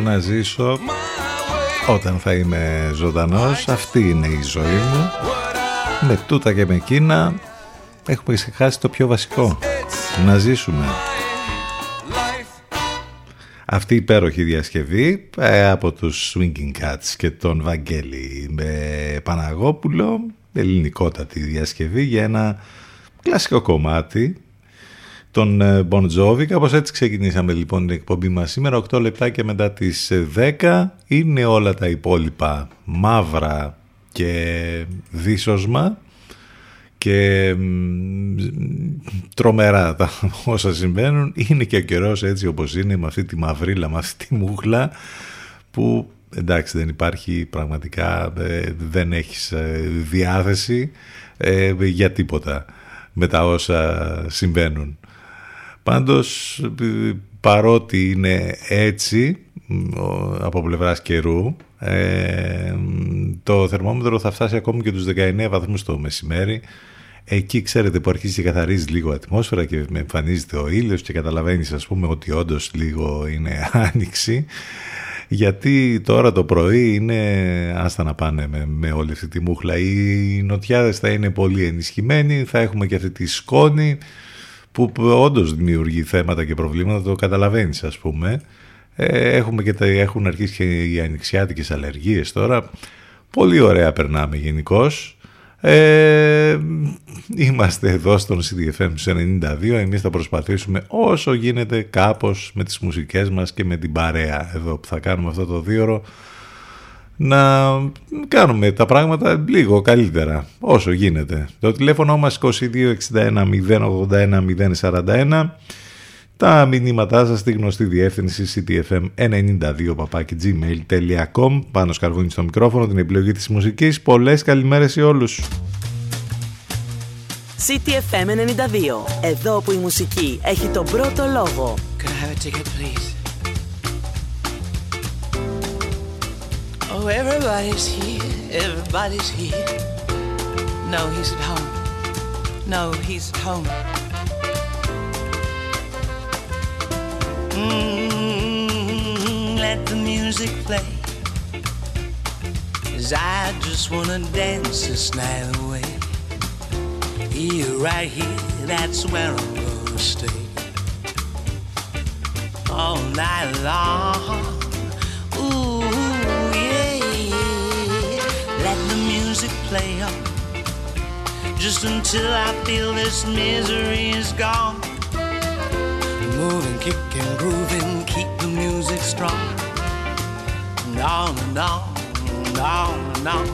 Να ζήσω όταν θα είμαι ζωντανός. Αυτή είναι η ζωή μου. Με τούτα και με εκείνα έχουμε ξεχάσει το πιο βασικό. Να ζήσουμε. Αυτή η υπέροχη διασκευή ε, από τους Swinging Cats και τον Βαγγέλη με Παναγόπουλο ελληνικότατη διασκευή για ένα κλασικό κομμάτι τον ε, Bon Jovi. Κάπως έτσι ξεκινήσαμε λοιπόν την εκπομπή μας σήμερα. 8 λεπτά μετά τις 10 ε, είναι όλα τα υπόλοιπα μαύρα και δίσοσμα και τρομερά τα όσα συμβαίνουν. Είναι και ο καιρός έτσι όπως είναι με αυτή τη μαυρίλα, με αυτή τη μούχλα που εντάξει δεν υπάρχει πραγματικά, ε, δεν έχεις ε, διάθεση για τίποτα με τα όσα συμβαίνουν. Πάντως παρότι είναι έτσι από πλευράς καιρού το θερμόμετρο θα φτάσει ακόμη και τους 19 βαθμούς το μεσημέρι. Εκεί ξέρετε που αρχίζει και καθαρίζει λίγο η ατμόσφαιρα και εμφανίζεται ο ήλιος και καταλαβαίνεις ας πούμε ότι όντως λίγο είναι άνοιξη. Γιατί τώρα το πρωί είναι άστα να πάνε με, με όλη αυτή τη μούχλα. Οι νοτιάδες θα είναι πολύ ενισχυμένοι θα έχουμε και αυτή τη σκόνη που όντως δημιουργεί θέματα και προβλήματα το καταλαβαίνεις ας πούμε. Ε, έχουμε και τα, έχουν αρχίσει και οι ανοιξιάτικες αλλεργίες τώρα. Πολύ ωραία περνάμε γενικώς. Ε, είμαστε εδώ στον CDFM 92 εμείς θα προσπαθήσουμε όσο γίνεται κάπως με τις μουσικές μας και με την παρέα εδώ που θα κάνουμε αυτό το δίωρο να κάνουμε τα πράγματα λίγο καλύτερα όσο γίνεται. Το τηλέφωνο μας 2261 081 041 τα μηνύματά σας στη γνωστή διεύθυνση ctfm92 gmail.com πάνω σκαρβούνι στο μικρόφωνο την επιλογή της μουσικής. Πολλές καλημέρες σε όλους. CTFM 92 εδώ που η μουσική έχει τον πρώτο λόγο Oh, everybody's here, everybody's here. No, he's at home. No, he's at home. Mm, let the music play. Cause I just wanna dance this night away. Here, right here, that's where I'm gonna stay. All night long. Play on. Just until I feel this misery is gone moving, kicking, grooving, keep the music strong. And on and on, and on and on.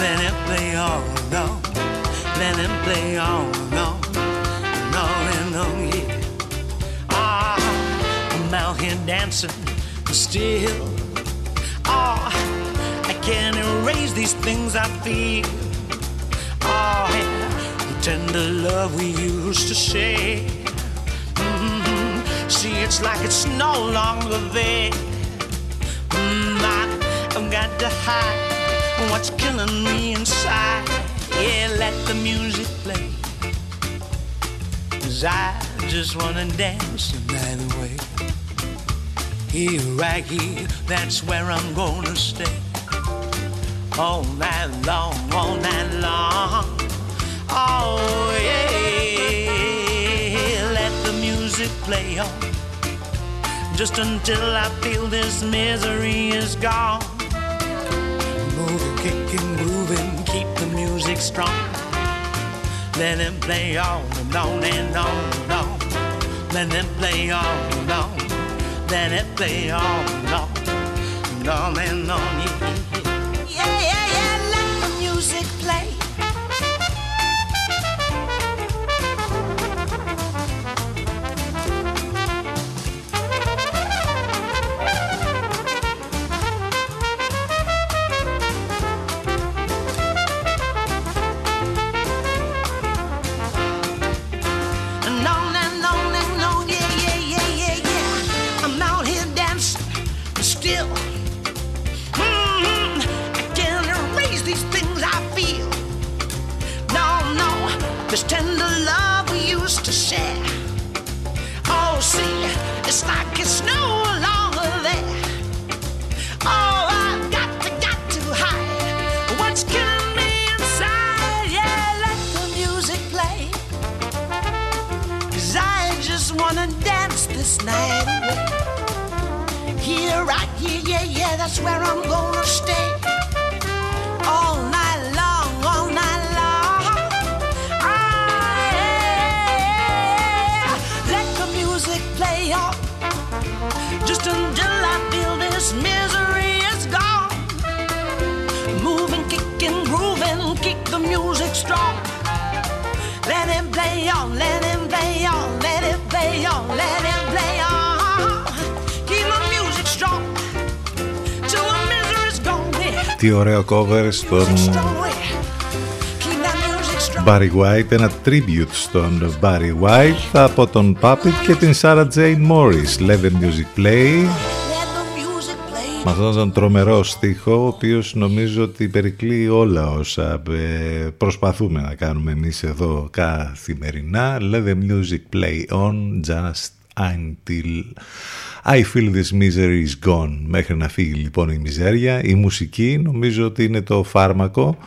Let it play on and on. Let it play on and on. And on and on, yeah. Ah, I'm out here dancing, still. Can't erase these things I feel. Ah, yeah, the tender love we used to share Mmm, see it's like it's no longer there. Mm, I, have got to hide what's killing me inside. Yeah, let the music play. Cause I just wanna dance the away. Here, right here, that's where I'm gonna stay. All night long, all night long. Oh, yeah. Let the music play on just until I feel this misery is gone. Moving, kicking, grooving, keep the music strong. Let it play on and on and on and on. Let it play on and on. Let it play on and on and on and on. Τι ωραίο cover στον Barry White, ένα tribute στον Barry White από τον Puppet και την Sarah Jane Morris. Let the music play. Με αυτόν τον τρομερό στίχο, ο οποίος νομίζω ότι περικλεί όλα όσα ε, προσπαθούμε να κάνουμε εμείς εδώ καθημερινά. Let the music play on just until I feel this misery is gone. Μέχρι να φύγει λοιπόν η μιζέρια. Η μουσική νομίζω ότι είναι το φάρμακο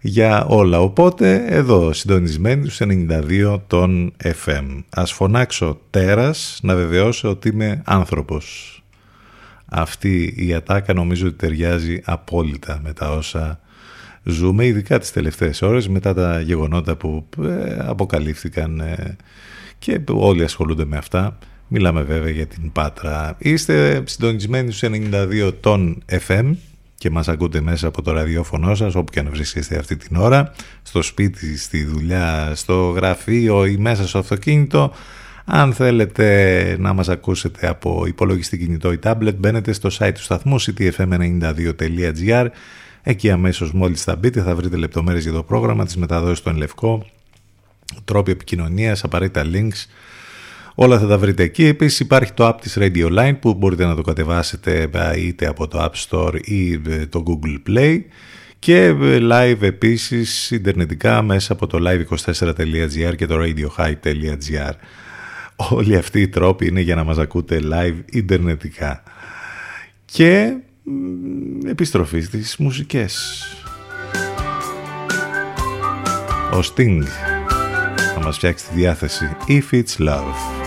για όλα. Οπότε εδώ συντονισμένοι στους 92 των FM. Ας φωνάξω τέρας να βεβαιώσω ότι είμαι άνθρωπος. Αυτή η ατάκα νομίζω ότι ταιριάζει απόλυτα με τα όσα ζούμε, ειδικά τις τελευταίες ώρες μετά τα γεγονότα που ε, αποκαλύφθηκαν ε, και όλοι ασχολούνται με αυτά. Μιλάμε βέβαια για την Πάτρα. Είστε συντονισμένοι στους 92 των FM και μας ακούτε μέσα από το ραδιόφωνο σας όπου και να βρίσκεστε αυτή την ώρα στο σπίτι, στη δουλειά, στο γραφείο ή μέσα στο αυτοκίνητο αν θέλετε να μας ακούσετε από υπολογιστή κινητό ή tablet μπαίνετε στο site του σταθμού ctfm92.gr εκεί αμέσως μόλις θα μπείτε θα βρείτε λεπτομέρειες για το πρόγραμμα της μεταδόσης του Ενλευκό τρόποι επικοινωνίας, απαραίτητα links Όλα θα τα βρείτε εκεί. Επίσης υπάρχει το app της Radio Line που μπορείτε να το κατεβάσετε είτε από το App Store ή ε, το Google Play και ε, live επίσης ιντερνετικά μέσα από το live24.gr και το radiohigh.gr. Όλοι αυτοί οι τρόποι είναι για να μας ακούτε live ιντερνετικά. Και επιστροφή στις μουσικές. Ο Sting θα μας φτιάξει τη διάθεση If It's Love.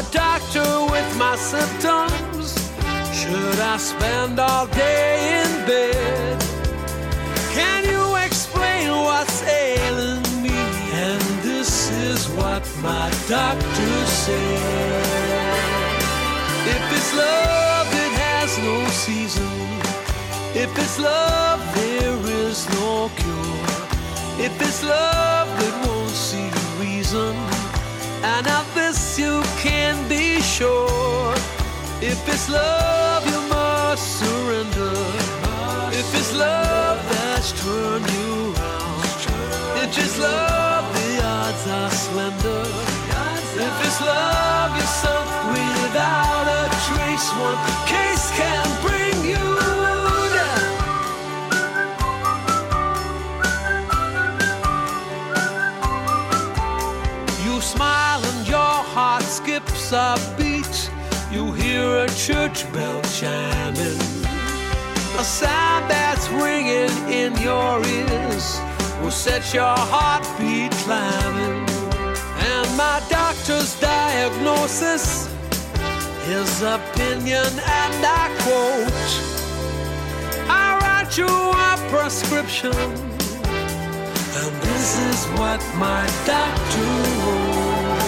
The doctor with my symptoms. Should I spend all day in bed? Can you explain what's ailing me? And this is what my doctor said. If it's love, it has no season. If it's love, there is no cure. If it's love, it won't see reason. And of this you can be sure. If it's love, you must surrender. If it's love that's turned you around, if it's love, the odds are slender. If it's love, you're sunk without a trace. One bell chiming a sound that's ringing in your ears will set your heartbeat climbing. And my doctor's diagnosis, his opinion, and I quote I write you a prescription, and this is what my doctor wrote.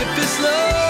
If it's love,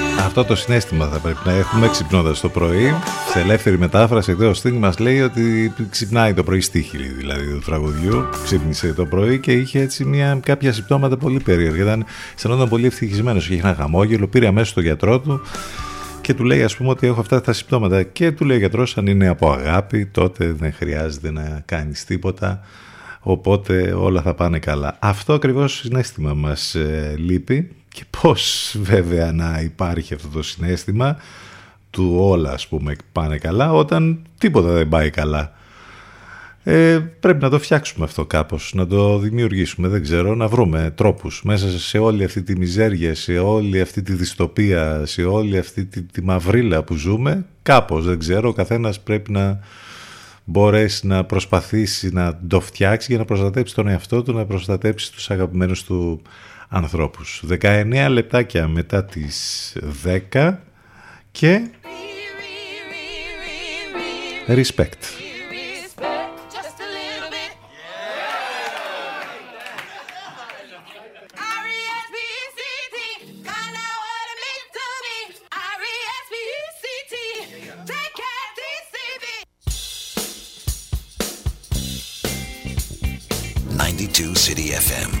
Αυτό το συνέστημα θα πρέπει να έχουμε ξυπνώντας το πρωί. Σε ελεύθερη μετάφραση εδώ ο Sting μας λέει ότι ξυπνάει το πρωί στίχη δηλαδή του τραγουδιού. Ξύπνησε το πρωί και είχε έτσι μια, κάποια συμπτώματα πολύ περίεργα. Ήταν, αισθανόταν πολύ ευτυχισμένος και είχε ένα χαμόγελο. Πήρε αμέσως το γιατρό του και του λέει ας πούμε ότι έχω αυτά τα συμπτώματα και του λέει ο γιατρός αν είναι από αγάπη τότε δεν χρειάζεται να κάνεις τίποτα οπότε όλα θα πάνε καλά. Αυτό ακριβώς συνέστημα μας ε, λείπει και πώς βέβαια να υπάρχει αυτό το συνέστημα του όλα ας πούμε πάνε καλά όταν τίποτα δεν πάει καλά. Ε, πρέπει να το φτιάξουμε αυτό κάπως, να το δημιουργήσουμε, δεν ξέρω, να βρούμε τρόπους μέσα σε όλη αυτή τη μιζέρια, σε όλη αυτή τη δυστοπία, σε όλη αυτή τη, τη μαυρίλα που ζούμε, κάπως, δεν ξέρω, ο καθένας πρέπει να μπορέσει να προσπαθήσει να το φτιάξει για να προστατέψει τον εαυτό του, να προστατέψει τους αγαπημένους του ανθρώπους. 19 λεπτάκια μετά τις 10 και respect. City FM.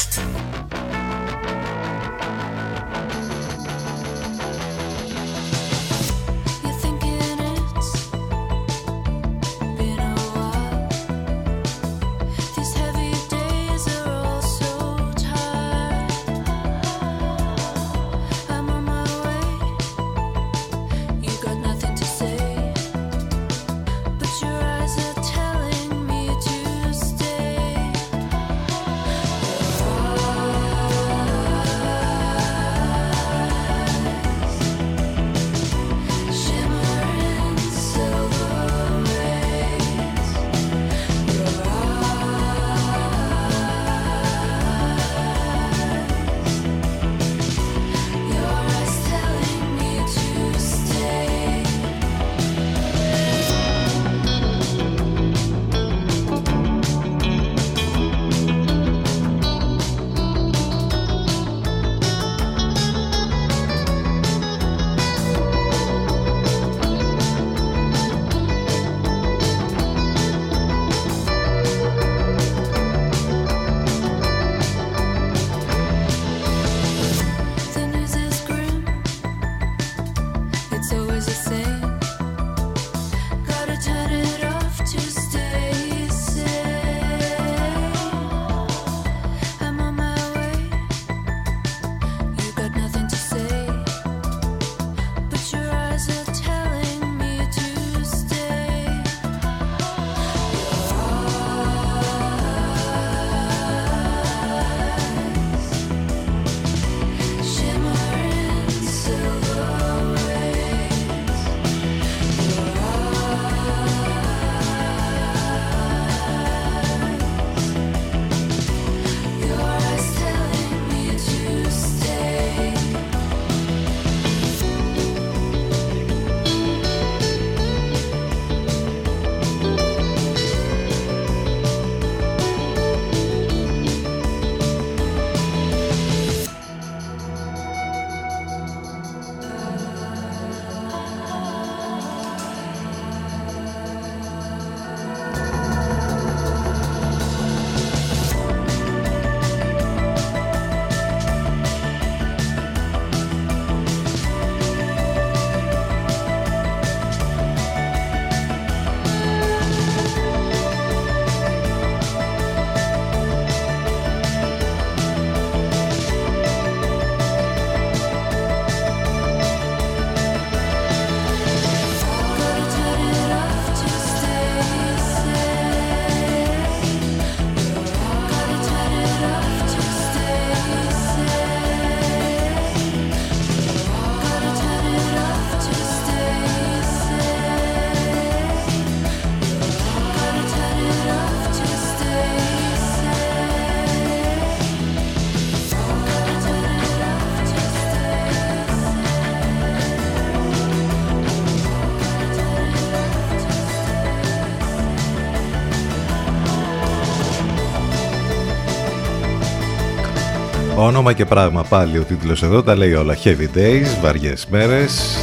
Όνομα και πράγμα. Πάλι ο τίτλος εδώ τα λέει όλα. Heavy Days, βαριές μέρες.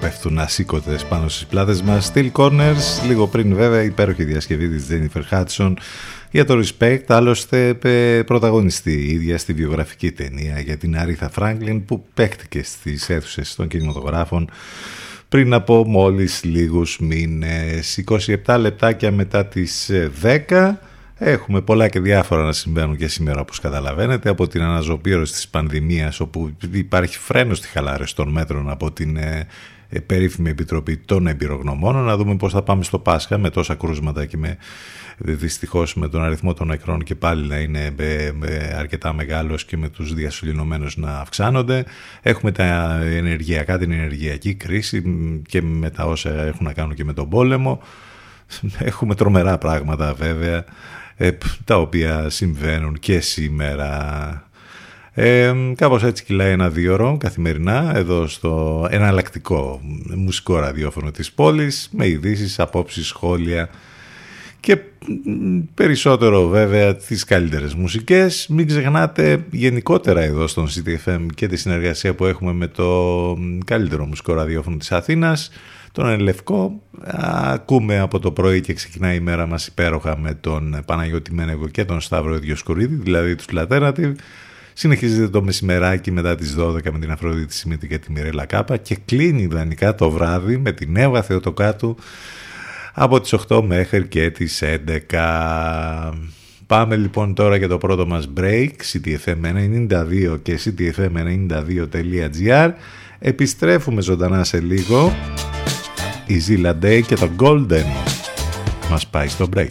Πέφτουν ασήκωτες πάνω στις πλάτες μας. Steel Corners, λίγο πριν βέβαια υπέροχη διασκευή της Jennifer Hudson. Για το Respect, άλλωστε πρωταγωνιστή η ίδια στη βιογραφική ταινία για την Άριθα Φράγκλιν που παίχτηκε στις αίθουσες των κινηματογράφων πριν από μόλις λίγους μήνες. 27 λεπτάκια μετά τις 10 Έχουμε πολλά και διάφορα να συμβαίνουν και σήμερα όπως καταλαβαίνετε από την αναζωπήρωση της πανδημίας όπου υπάρχει φρένος στη χαλάρωση των μέτρων από την ε, ε, περίφημη Επιτροπή των Εμπειρογνωμόνων να δούμε πώς θα πάμε στο Πάσχα με τόσα κρούσματα και με δυστυχώς με τον αριθμό των νεκρών και πάλι να είναι αρκετά μεγάλος και με τους διασωληνωμένους να αυξάνονται. Έχουμε τα ενεργειακά, την ενεργειακή κρίση και με τα όσα έχουν να κάνουν και με τον πόλεμο. Έχουμε τρομερά πράγματα βέβαια ε, τα οποία συμβαίνουν και σήμερα. Ε, κάπως έτσι κυλάει ένα δύο ώρο καθημερινά εδώ στο εναλλακτικό μουσικό ραδιόφωνο της πόλης με ειδήσεις, απόψεις, σχόλια και περισσότερο βέβαια τις καλύτερες μουσικές. Μην ξεχνάτε γενικότερα εδώ στον CTFM και τη συνεργασία που έχουμε με το καλύτερο μουσικό ραδιόφωνο της Αθήνας τον Ελευκό. Ακούμε από το πρωί και ξεκινάει η μέρα μας υπέροχα με τον Παναγιώτη Μένεγο και τον Σταύρο Διοσκουρίδη, δηλαδή τους Λατέρατη. Συνεχίζεται το μεσημεράκι μετά τις 12 με την Αφροδίτη Σιμίτη και τη Μιρέλα Κάπα και κλείνει ιδανικά το βράδυ με την Εύα Θεοτοκάτου από τις 8 μέχρι και τις 11. Πάμε λοιπόν τώρα για το πρώτο μας break, ctfm92 και ctfm92.gr. Επιστρέφουμε ζωντανά σε λίγο η Zilla Day και το Golden μας πάει στο break.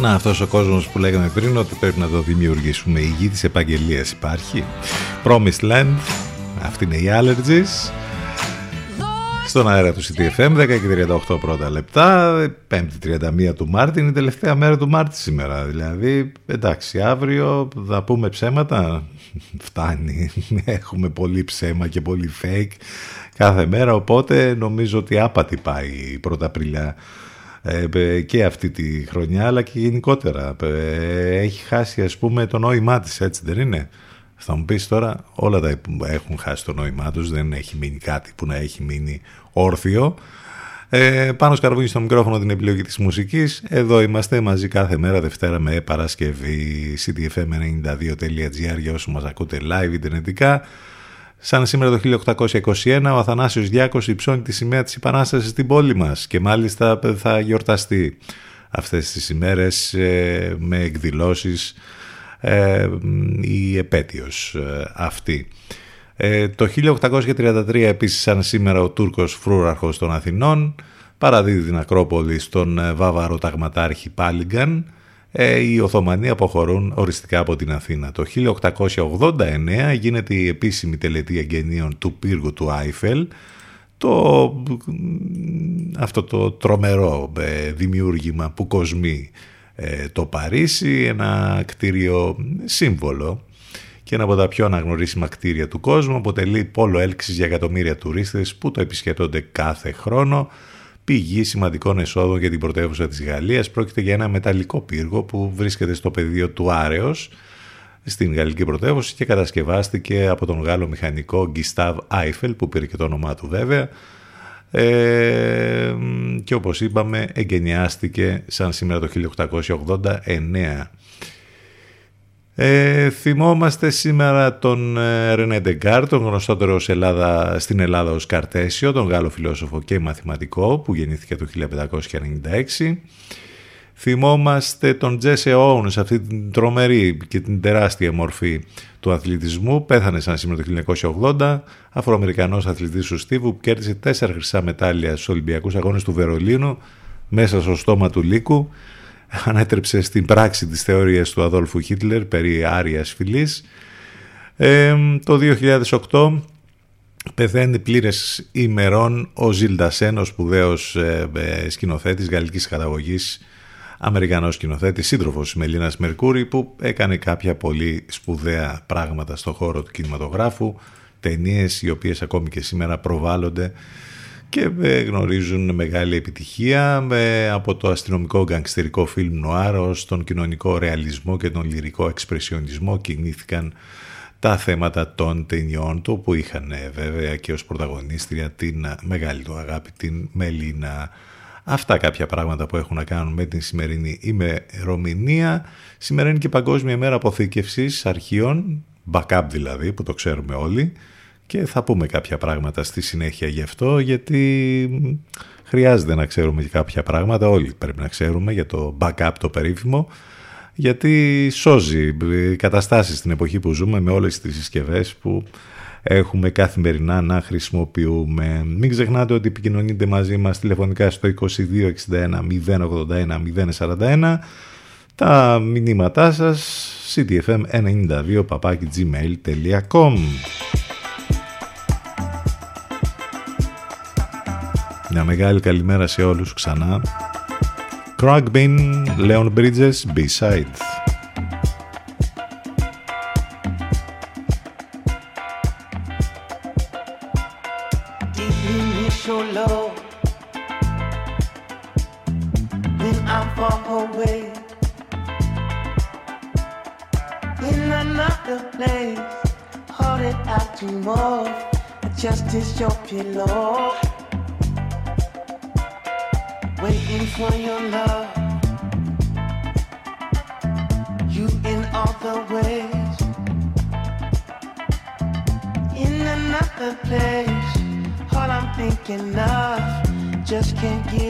Να, αυτός ο κόσμος που λέγαμε πριν ότι πρέπει να το δημιουργήσουμε. Η γη της επαγγελίας υπάρχει. Promised Land, αυτή είναι η Allergies. Στον αέρα του CTFM, 10 και 38 πρώτα λεπτά, 5η 31 του Μάρτη, είναι η τελευταία μέρα του Μάρτη σήμερα. Δηλαδή, εντάξει, αύριο θα πούμε ψέματα. Φτάνει. Έχουμε πολύ ψέμα και πολύ fake κάθε μέρα, οπότε νομίζω ότι άπατη πάει η πρώτα Απριλιά ε, και αυτή τη χρονιά αλλά και γενικότερα. Ε, έχει χάσει ας πούμε το νόημά της έτσι δεν είναι; Θα μου πεις τώρα όλα τα έχουν χάσει το νόημά τους δεν έχει μείνει κάτι που να έχει μείνει όρθιο. Ε, πάνω σκαρβούνι στο μικρόφωνο την επιλογή της μουσικής. Εδώ είμαστε μαζί κάθε μέρα Δευτέρα με Παρασκευή. Cdfm92.gr για όσους μας ακούτε live ιντερνετικά Σαν σήμερα το 1821 ο Αθανάσιος Διάκος υψώνει τη σημαία της Επανάστασης στην πόλη μας και μάλιστα θα γιορταστεί αυτές τις ημέρες ε, με εκδηλώσεις ε, η επέτειος ε, αυτή. Το 1833 επίσης σαν σήμερα ο Τούρκος φρούραρχος των Αθηνών παραδίδει την Ακρόπολη στον Βάβαρο Ταγματάρχη Πάλιγκαν ε, οι Οθωμανοί αποχωρούν οριστικά από την Αθήνα. Το 1889 γίνεται η επίσημη τελετή εγγενείων του πύργου του Άιφελ. το, αυτό το τρομερό ε, δημιούργημα που κοσμεί ε, το Παρίσι, ένα κτίριο σύμβολο και ένα από τα πιο αναγνωρίσιμα κτίρια του κόσμου, αποτελεί πόλο έλξης για εκατομμύρια τουρίστες που το επισκέπτονται κάθε χρόνο, πηγή σημαντικών εσόδων για την πρωτεύουσα της Γαλλίας. Πρόκειται για ένα μεταλλικό πύργο που βρίσκεται στο πεδίο του Άρεος, στην γαλλική πρωτεύουσα και κατασκευάστηκε από τον Γάλλο μηχανικό Γκιστάβ Άιφελ που πήρε και το όνομά του βέβαια ε, και όπως είπαμε εγκαινιάστηκε σαν σήμερα το 1889. Ε, θυμόμαστε σήμερα τον Ρενέ Ντεκάρτ, τον γνωστότερο Ελλάδα, στην Ελλάδα ως Καρτέσιο, τον Γάλλο φιλόσοφο και μαθηματικό που γεννήθηκε το 1596. Θυμόμαστε τον Τζέσε Όουενς, αυτή την τρομερή και την τεράστια μορφή του αθλητισμού. Πέθανε σαν σήμερα το 1980, Αφροαμερικανός αθλητής του Στίβου που κέρδισε τέσσερα χρυσά μετάλλια στους Ολυμπιακούς Αγώνες του Βερολίνου μέσα στο στόμα του Λύκου. Ανέτρεψε στην πράξη τις θεωρίες του Αδόλφου Χίτλερ περί άριας φυλής. Ε, το 2008 πεθαίνει πλήρες ημερών ο Ζιλντασέν, ο σπουδαίος ε, ε, σκηνοθέτης γαλλικής καταγωγής Αμερικανός σκηνοθέτης, σύντροφος της Μελίνας Μερκούρη που έκανε κάποια πολύ σπουδαία πράγματα στο χώρο του κινηματογράφου, ταινίες οι οποίες ακόμη και σήμερα προβάλλονται και ε, γνωρίζουν μεγάλη επιτυχία από το αστυνομικό γκαγκστερικό φιλμ νοάρο τον κοινωνικό ρεαλισμό και τον λυρικό εξπρεσιονισμό κινήθηκαν τα θέματα των ταινιών του που είχαν βέβαια και ως πρωταγωνίστρια την μεγάλη του αγάπη την Μελίνα Αυτά κάποια πράγματα που έχουν να κάνουν με την σημερινή ημερομηνία. Σήμερα είναι και Παγκόσμια ημέρα αποθήκευσης αρχείων, backup δηλαδή που το ξέρουμε όλοι και θα πούμε κάποια πράγματα στη συνέχεια γι' αυτό γιατί χρειάζεται να ξέρουμε και κάποια πράγματα, όλοι πρέπει να ξέρουμε για το backup το περίφημο γιατί σώζει καταστάσεις στην εποχή που ζούμε με όλες τις συσκευές που έχουμε καθημερινά να χρησιμοποιούμε. Μην ξεχνάτε ότι επικοινωνείτε μαζί μας τηλεφωνικά στο 2261 081 041 τα μηνύματά σας ctfm92 gmail.com Μια μεγάλη καλημέρα σε όλους ξανά. Cragbin, Leon Bridges, B-Side. your pillow, can't give.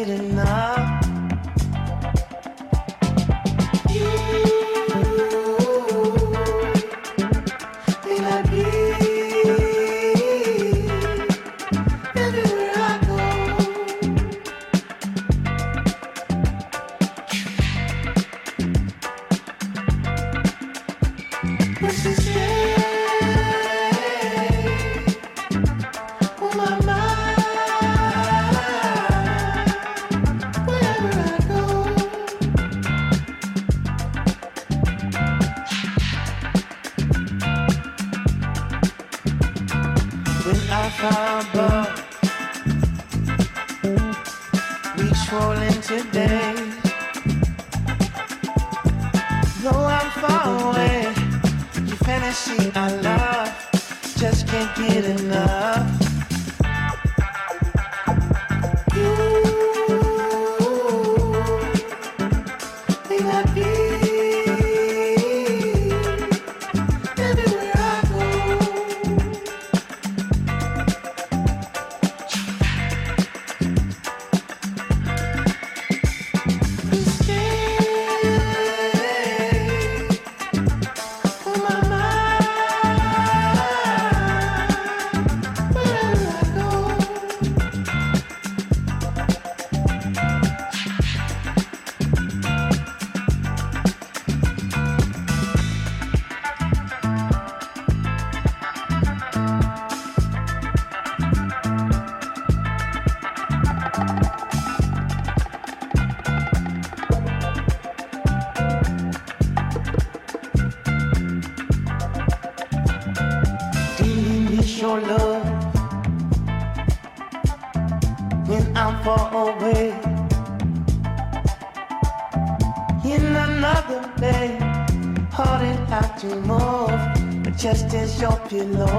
You know.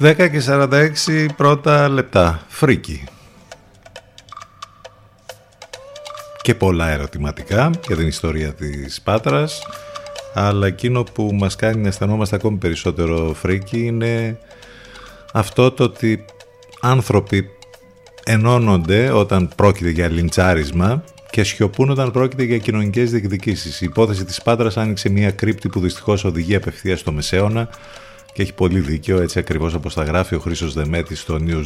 10 και 46 πρώτα λεπτά. Φρίκη. Και πολλά ερωτηματικά για την ιστορία της Πάτρας. Αλλά εκείνο που μας κάνει να αισθανόμαστε ακόμη περισσότερο φρίκη είναι αυτό το ότι άνθρωποι ενώνονται όταν πρόκειται για λιντσάρισμα και σιωπούν όταν πρόκειται για κοινωνικές διεκδικήσεις. Η υπόθεση της Πάτρας άνοιξε μια κρύπτη που δυστυχώς οδηγεί απευθείας στο μεσαίωνα, και έχει πολύ δίκιο, έτσι ακριβώς όπως τα γράφει ο Χρήσος Δεμέτης στο News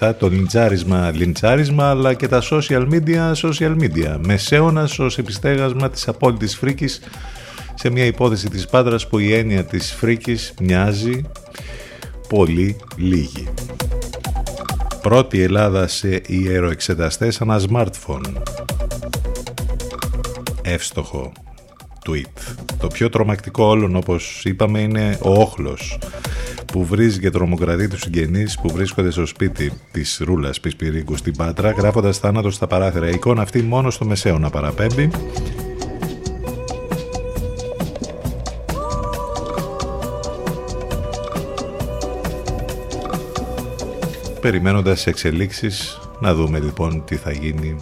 247, το λιντσάρισμα λιντσάρισμα, αλλά και τα social media social media. Μεσαίωνας ως επιστέγασμα της απόλυτης φρίκης σε μια υπόθεση της Πάτρας που η έννοια της φρίκης μοιάζει πολύ λίγη. Πρώτη Ελλάδα σε ιεροεξεταστές ένα smartphone. Εύστοχο tweet. Το πιο τρομακτικό όλων όπως είπαμε είναι ο όχλος που βρίζει και τρομοκρατεί τους συγγενείς που βρίσκονται στο σπίτι της Ρούλας Πισπυρίγκου στην Πάτρα γράφοντας θάνατο στα παράθυρα. Η εικόνα αυτή μόνο στο μεσαίο να παραπέμπει περιμένοντας εξελίξεις να δούμε λοιπόν τι θα γίνει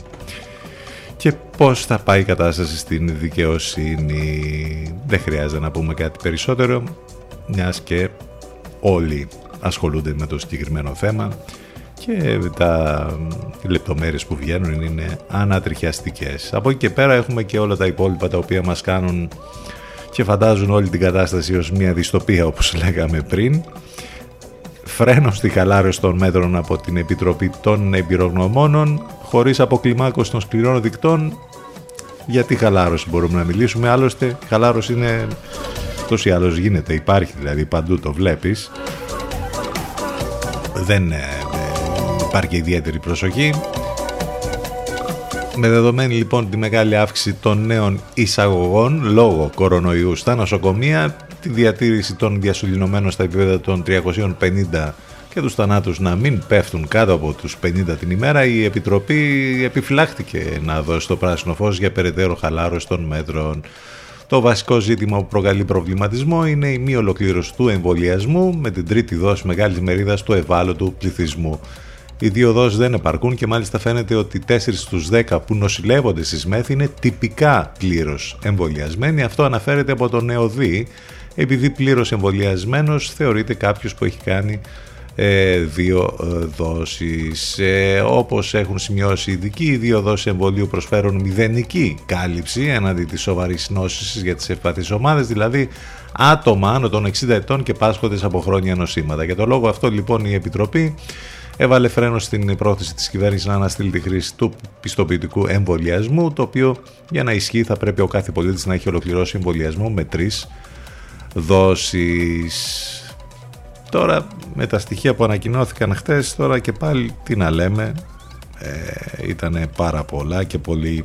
και πώς θα πάει η κατάσταση στην δικαιοσύνη. Δεν χρειάζεται να πούμε κάτι περισσότερο, μιας και όλοι ασχολούνται με το συγκεκριμένο θέμα και τα λεπτομέρειες που βγαίνουν είναι ανατριχιαστικές. Από εκεί και πέρα έχουμε και όλα τα υπόλοιπα τα οποία μας κάνουν και φαντάζουν όλη την κατάσταση ως μια δυστοπία όπως λέγαμε πριν. Φρένο στη χαλάρωση των μέτρων από την Επιτροπή των Εμπειρογνωμόνων χωρίς αποκλιμάκωση των σκληρών δικτών γιατί χαλάρωση μπορούμε να μιλήσουμε. Άλλωστε η χαλάρωση είναι τόσο ή άλλως γίνεται υπάρχει δηλαδή παντού το βλέπεις. Δεν ε, υπάρχει ιδιαίτερη προσοχή. Με δεδομένη λοιπόν τη μεγάλη αύξηση των νέων εισαγωγών λόγω κορονοϊού στα νοσοκομεία, τη διατήρηση των διασωληνωμένων στα επίπεδα των 350 και τους θανάτους να μην πέφτουν κάτω από τους 50 την ημέρα, η Επιτροπή επιφυλάχτηκε να δώσει το πράσινο φως για περαιτέρω χαλάρωση των μέτρων. Το βασικό ζήτημα που προκαλεί προβληματισμό είναι η μη ολοκλήρωση του εμβολιασμού με την τρίτη δόση μεγάλης μερίδας του ευάλωτου πληθυσμού. Οι δύο δόσεις δεν επαρκούν και μάλιστα φαίνεται ότι 4 στους 10 που νοσηλεύονται στις ΜΕΘ είναι τυπικά πλήρως εμβολιασμένοι. Αυτό αναφέρεται από το ΝΕΟΔΗ, επειδή πλήρως εμβολιασμένος θεωρείται κάποιος που έχει κάνει ε, δύο ε, δόσεις. Ε, όπως έχουν σημειώσει οι ειδικοί, οι δύο δόσεις εμβολίου προσφέρουν μηδενική κάλυψη έναντι της σοβαρής νόσης για τις ευπαθείς ομάδες, δηλαδή άτομα άνω των 60 ετών και πάσχοντες από χρόνια νοσήματα. Για το λόγο αυτό λοιπόν η Επιτροπή έβαλε φρένο στην πρόθεση της κυβέρνησης να αναστείλει τη χρήση του πιστοποιητικού εμβολιασμού, το οποίο για να ισχύει θα πρέπει ο κάθε πολίτης να έχει ολοκληρώσει εμβολιασμό με τρεις δόσεις. Τώρα με τα στοιχεία που ανακοινώθηκαν χτες, τώρα και πάλι τι να λέμε, ε, ήταν πάρα πολλά και πολύ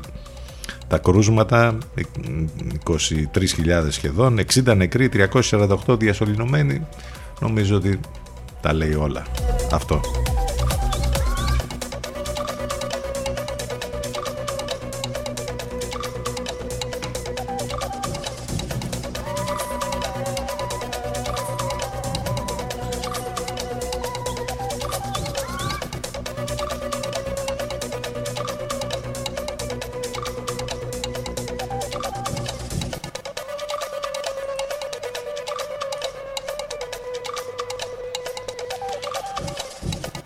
τα κρούσματα 23.000 σχεδόν 60 νεκροί 348 διασωληνωμένοι. Νομίζω ότι τα λέει όλα. Αυτό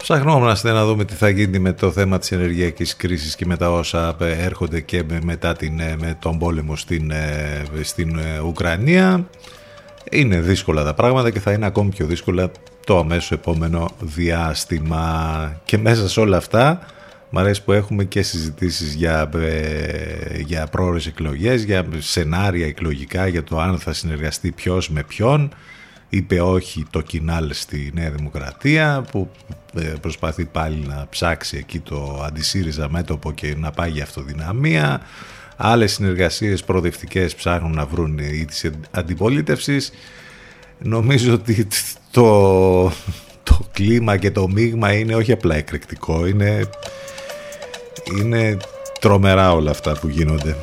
Ψαχνόμαστε να δούμε τι θα γίνει με το θέμα της ενεργειακής κρίσης και με τα όσα έρχονται και μετά την, ε, με τον πόλεμο στην, ε, στην ε, Ουκρανία. Είναι δύσκολα τα πράγματα και θα είναι ακόμη πιο δύσκολα το αμέσως επόμενο διάστημα. Και μέσα σε όλα αυτά μου αρέσει που έχουμε και συζητήσεις για, για πρόορες εκλογές, για σενάρια εκλογικά, για το αν θα συνεργαστεί ποιος με ποιον είπε όχι το Κινάλ στη Νέα Δημοκρατία που ε, προσπαθεί πάλι να ψάξει εκεί το αντισύριζα μέτωπο και να πάει για αυτοδυναμία. Άλλες συνεργασίες προοδευτικές ψάχνουν να βρουν ή της αντιπολίτευσης. Νομίζω ότι το, το κλίμα και το μείγμα είναι όχι απλά εκρηκτικό είναι, είναι τρομερά όλα αυτά που γίνονται.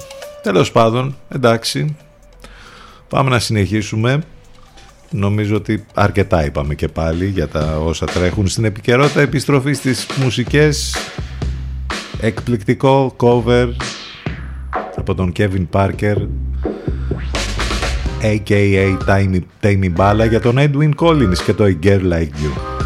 Τέλος πάντων εντάξει πάμε να συνεχίσουμε Νομίζω ότι αρκετά είπαμε και πάλι για τα όσα τρέχουν στην επικαιρότητα. Επιστροφή στις μουσικές. Εκπληκτικό cover από τον Kevin Parker a.k.a. Tiny, Tiny Bala για τον Edwin Collins και το A Girl Like You.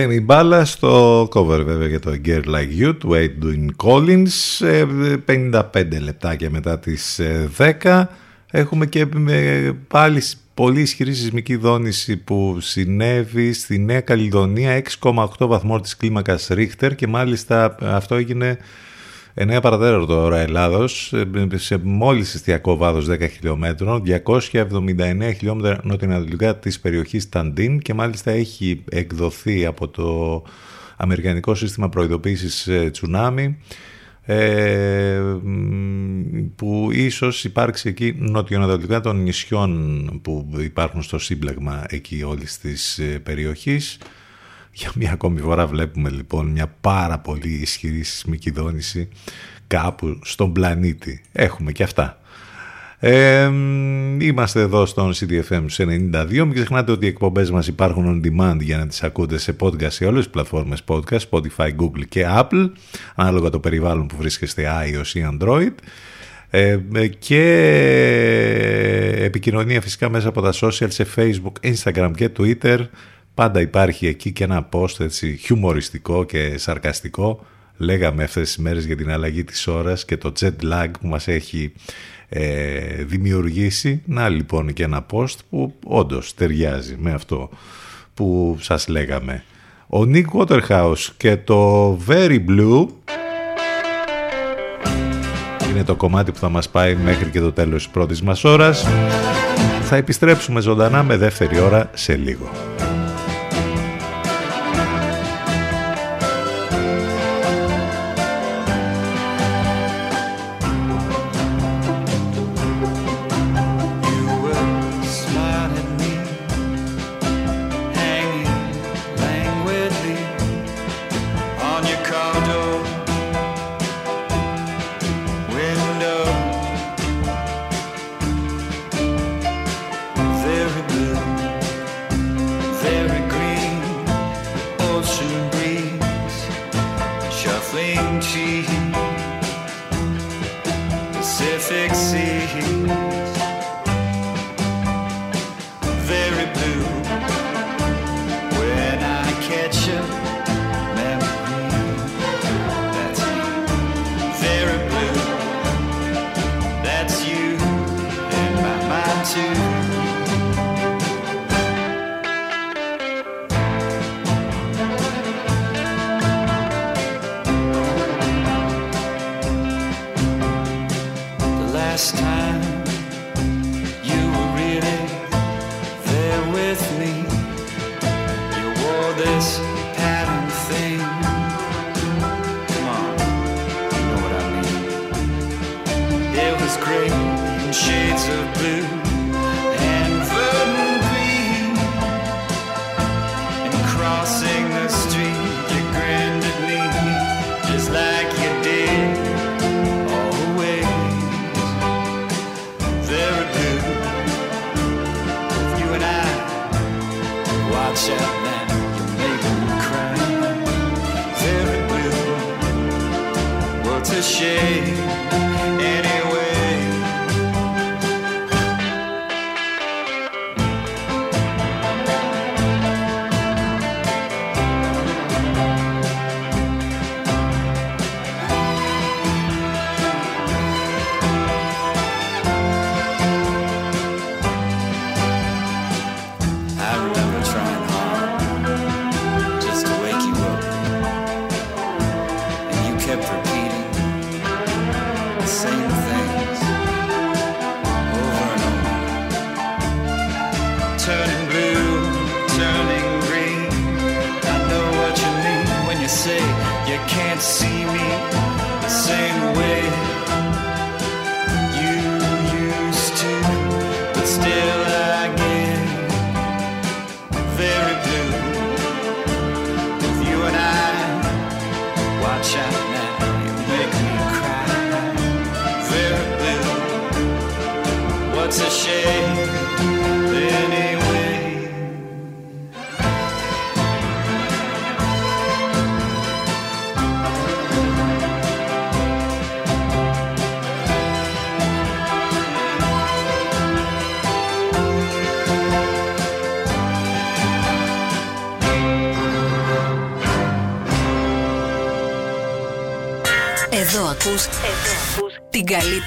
Τέμι μπάλα στο cover βέβαια για το Girl Like You του Edwin Collins. 55 λεπτάκια μετά τις 10 έχουμε και πάλι πολύ ισχυρή σεισμική δόνηση που συνέβη στη Νέα Καλλιδονία 6,8 βαθμό της κλίμακας Ρίχτερ και μάλιστα αυτό έγινε 9 παρατέταρτο ώρα Ελλάδος σε μόλις εστιακό βάδος 10 χιλιόμετρων 279 χιλιόμετρα νοτιοανατολικά της περιοχής Ταντίν και μάλιστα έχει εκδοθεί από το Αμερικανικό Σύστημα Προειδοποίησης ε, Τσουνάμι ε, που ίσως υπάρξει εκεί νοτιοανατολικά των νησιών που υπάρχουν στο σύμπλεγμα εκεί όλης της ε, περιοχής. Για μια ακόμη φορά βλέπουμε λοιπόν μια πάρα πολύ ισχυρή σεισμική δόνηση κάπου στον πλανήτη. Έχουμε και αυτά. Ε, είμαστε εδώ στον CDFM 92. Μην ξεχνάτε ότι οι εκπομπές μας υπάρχουν on demand για να τις ακούτε σε podcast σε όλες τις πλατφόρμες podcast, Spotify, Google και Apple, ανάλογα το περιβάλλον που βρίσκεστε iOS ή Android. Ε, και επικοινωνία φυσικά μέσα από τα social σε Facebook, Instagram και Twitter. Πάντα υπάρχει εκεί και ένα post έτσι χιουμοριστικό και σαρκαστικό. Λέγαμε αυτές τις μέρες για την αλλαγή της ώρας και το jet lag που μας έχει ε, δημιουργήσει. Να λοιπόν και ένα post που όντως ταιριάζει με αυτό που σας λέγαμε. Ο Nick Waterhouse και το Very Blue είναι το κομμάτι που θα μας πάει μέχρι και το τέλος της πρώτης μας ώρας. Θα επιστρέψουμε ζωντανά με δεύτερη ώρα σε λίγο.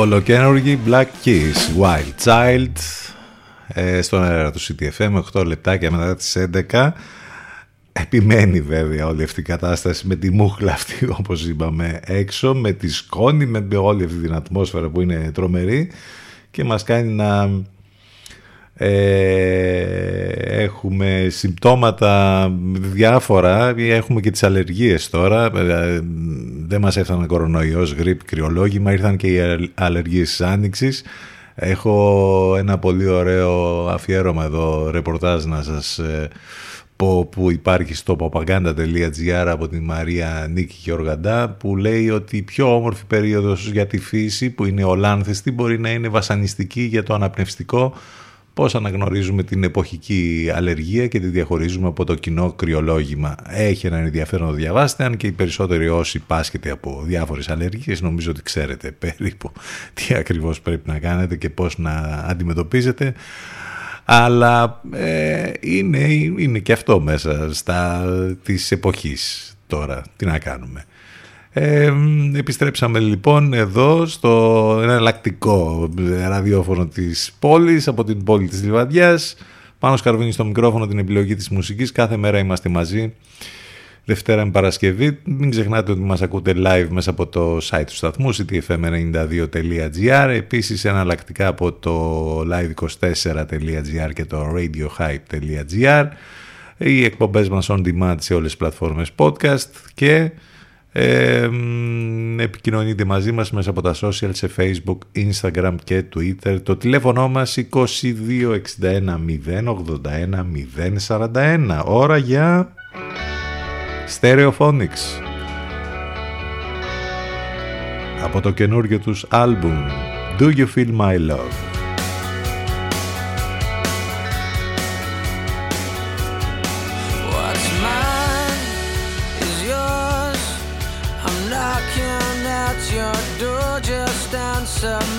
Ολοκένουργη Black Keys, Wild Child, ε, στον αέρα του CTFM, 8 λεπτάκια μετά τις 11. Επιμένει βέβαια όλη αυτή η κατάσταση με τη μούχλα αυτή όπως είπαμε έξω, με τη σκόνη, με όλη αυτή την ατμόσφαιρα που είναι τρομερή και μας κάνει να ε, έχουμε συμπτώματα διάφορα, έχουμε και τις αλλεργίες τώρα, Ε, δεν μας έφτανε κορονοϊός, γρίπ, κρυολόγημα, ήρθαν και οι αλλ- αλλεργίες της Άνοιξης. Έχω ένα πολύ ωραίο αφιέρωμα εδώ, ρεπορτάζ να σας ε, πω που υπάρχει στο papaganda.gr από τη Μαρία Νίκη Γεωργαντά που λέει ότι η πιο όμορφη περίοδος για τη φύση που είναι ολάνθιστη μπορεί να είναι βασανιστική για το αναπνευστικό πώς αναγνωρίζουμε την εποχική αλλεργία και τη διαχωρίζουμε από το κοινό κρυολόγημα. Έχει έναν ενδιαφέρον να το διαβάσετε, αν και οι περισσότεροι όσοι πάσχετε από διάφορες αλλεργίες νομίζω ότι ξέρετε περίπου τι ακριβώς πρέπει να κάνετε και πώς να αντιμετωπίζετε. Αλλά ε, είναι, είναι και αυτό μέσα στα της εποχής τώρα. Τι να κάνουμε. Ε, επιστρέψαμε λοιπόν εδώ στο εναλλακτικό ραδιόφωνο της πόλης, από την πόλη της Λιβαδιάς. Πάνω σκαρβίνει στο μικρόφωνο την επιλογή της μουσικής. Κάθε μέρα είμαστε μαζί. Δευτέρα με Παρασκευή. Μην ξεχνάτε ότι μας ακούτε live μέσα από το site του σταθμού ctfm92.gr Επίσης εναλλακτικά από το live24.gr και το radiohype.gr Οι εκπομπές μας on demand σε όλες τις πλατφόρμες podcast και ε, επικοινωνείτε μαζί μας μέσα από τα social σε facebook, instagram και twitter. Το τηλέφωνο μας 2261 081 041 ώρα για Stereophonics. Από το καινούργιο τους άλμπουμ Do You Feel My Love; some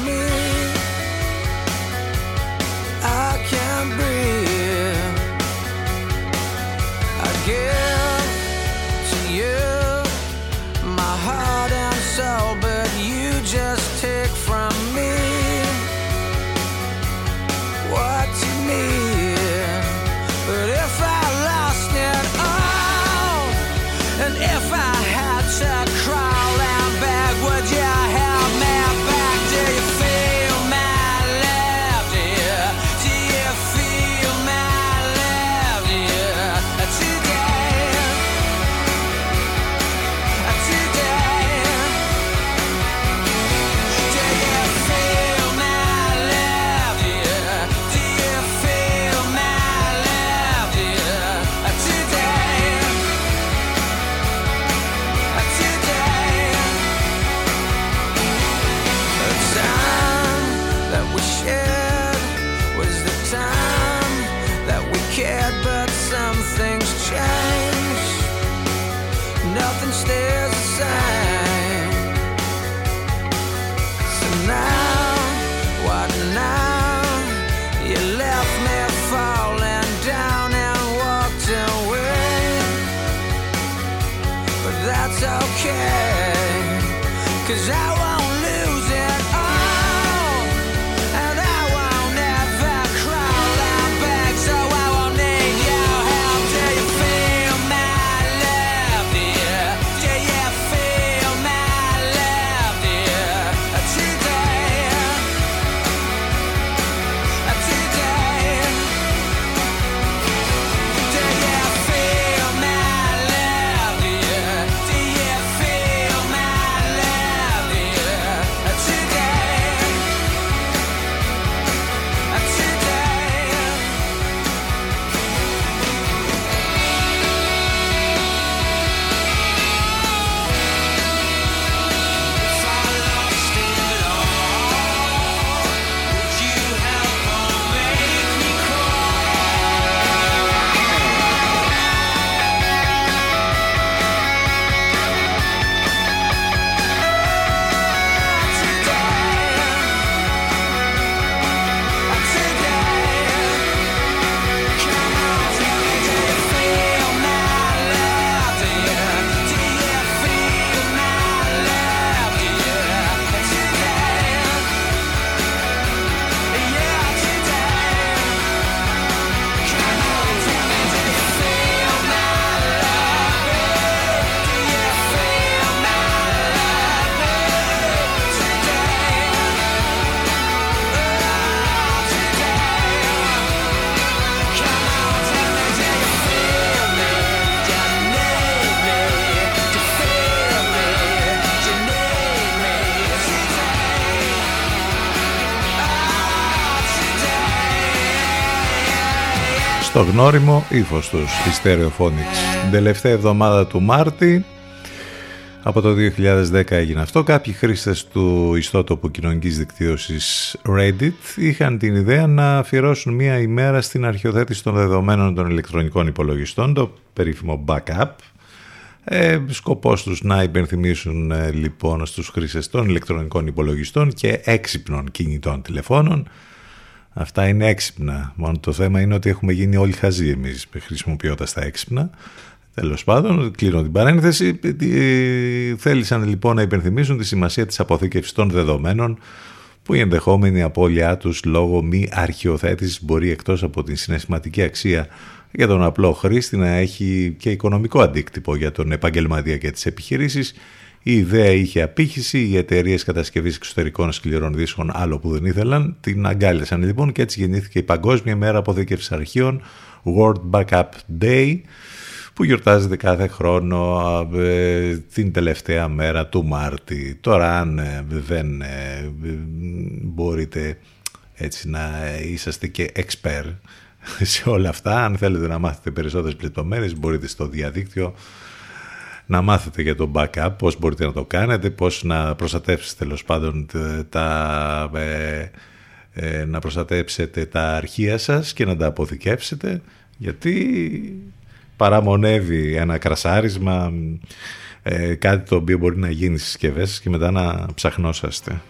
Στο γνώριμο ύφος τους, η Stereophonics. Την τελευταία εβδομάδα του Μάρτη, από το 2010 έγινε αυτό, κάποιοι χρήστες του ιστότοπου κοινωνικής δικτύωσης Reddit είχαν την ιδέα να αφιερώσουν μία ημέρα στην αρχιοθέτηση των δεδομένων των ηλεκτρονικών υπολογιστών, το περίφημο backup, ε, σκοπός τους να υπενθυμίσουν ε, λοιπόν στους χρήστες των ηλεκτρονικών υπολογιστών και έξυπνων κινητών τηλεφώνων Αυτά είναι έξυπνα. Μόνο το θέμα είναι ότι έχουμε γίνει όλοι χαζοί εμείς χρησιμοποιώντας τα έξυπνα. Τέλος πάντων, κλείνω την παρένθεση. Ε, Θέλησαν λοιπόν να υπενθυμίσουν τη σημασία της αποθήκευσης των δεδομένων που η ενδεχόμενη απώλειά τους λόγω μη αρχιοθέτησης μπορεί εκτός από την συναισθηματική αξία για τον απλό χρήστη να έχει και οικονομικό αντίκτυπο για τον επαγγελματία και τις επιχειρήσεις. Η ιδέα είχε απήχηση, οι εταιρείες κατασκευής εξωτερικών σκληρών δίσκων, άλλο που δεν ήθελαν, την αγκάλιασαν λοιπόν και έτσι γεννήθηκε η Παγκόσμια Μέρα Αποθήκευσης Αρχείων, World Backup Day, που γιορτάζεται κάθε χρόνο ε, την τελευταία μέρα του Μάρτη. Τώρα αν ε, δεν ε, μπορείτε έτσι να είσαστε και expert σε όλα αυτά, αν θέλετε να μάθετε περισσότερες λεπτομέρειες μπορείτε στο διαδίκτυο να μάθετε για το backup, πώς μπορείτε να το κάνετε, πώς να προστατεύσετε τέλος πάντων τα, να προστατέψετε τα αρχεία σας και να τα αποθηκεύσετε γιατί παραμονεύει ένα κρασάρισμα, ε, κάτι το οποίο μπορεί να γίνει στις συσκευές και μετά να ψαχνόσαστε.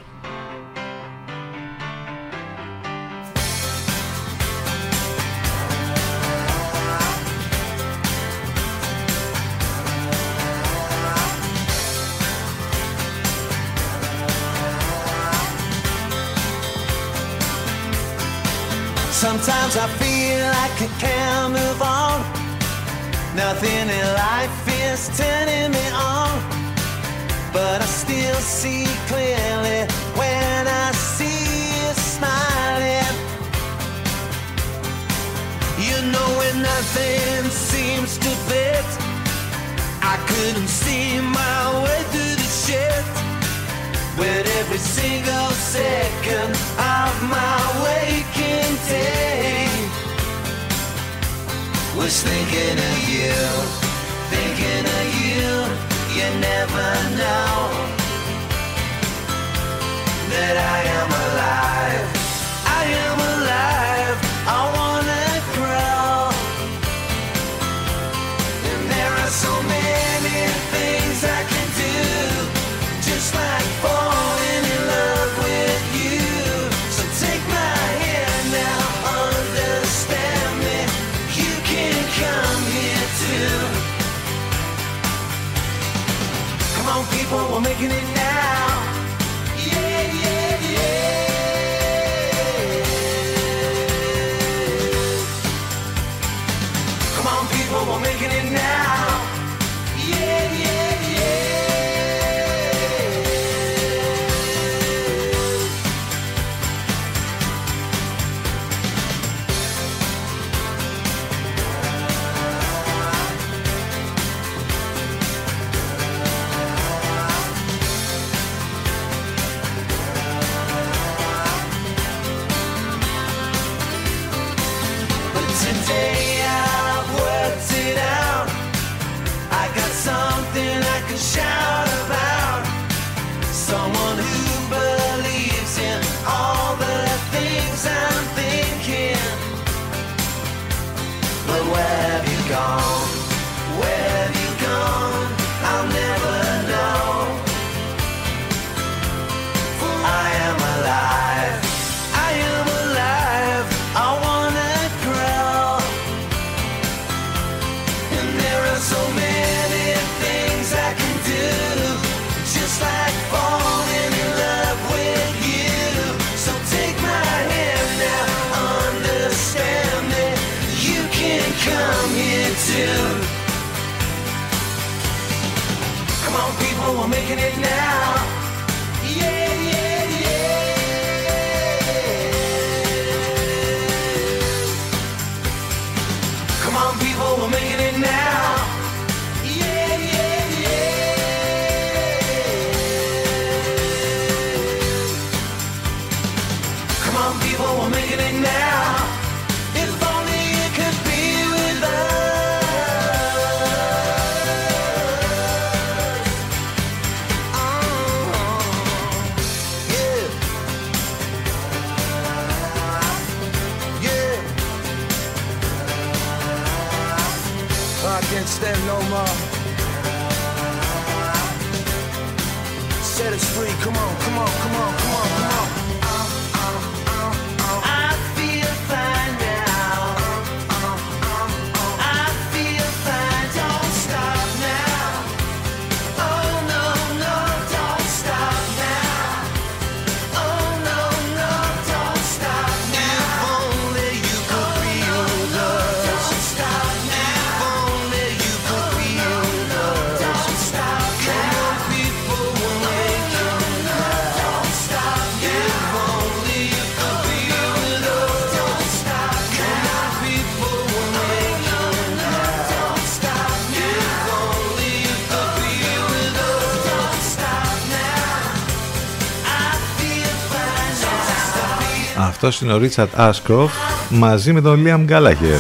Αυτός είναι ο Ρίτσαρτ Άσκροφ μαζί με τον Λίαμ Γκάλαχερ.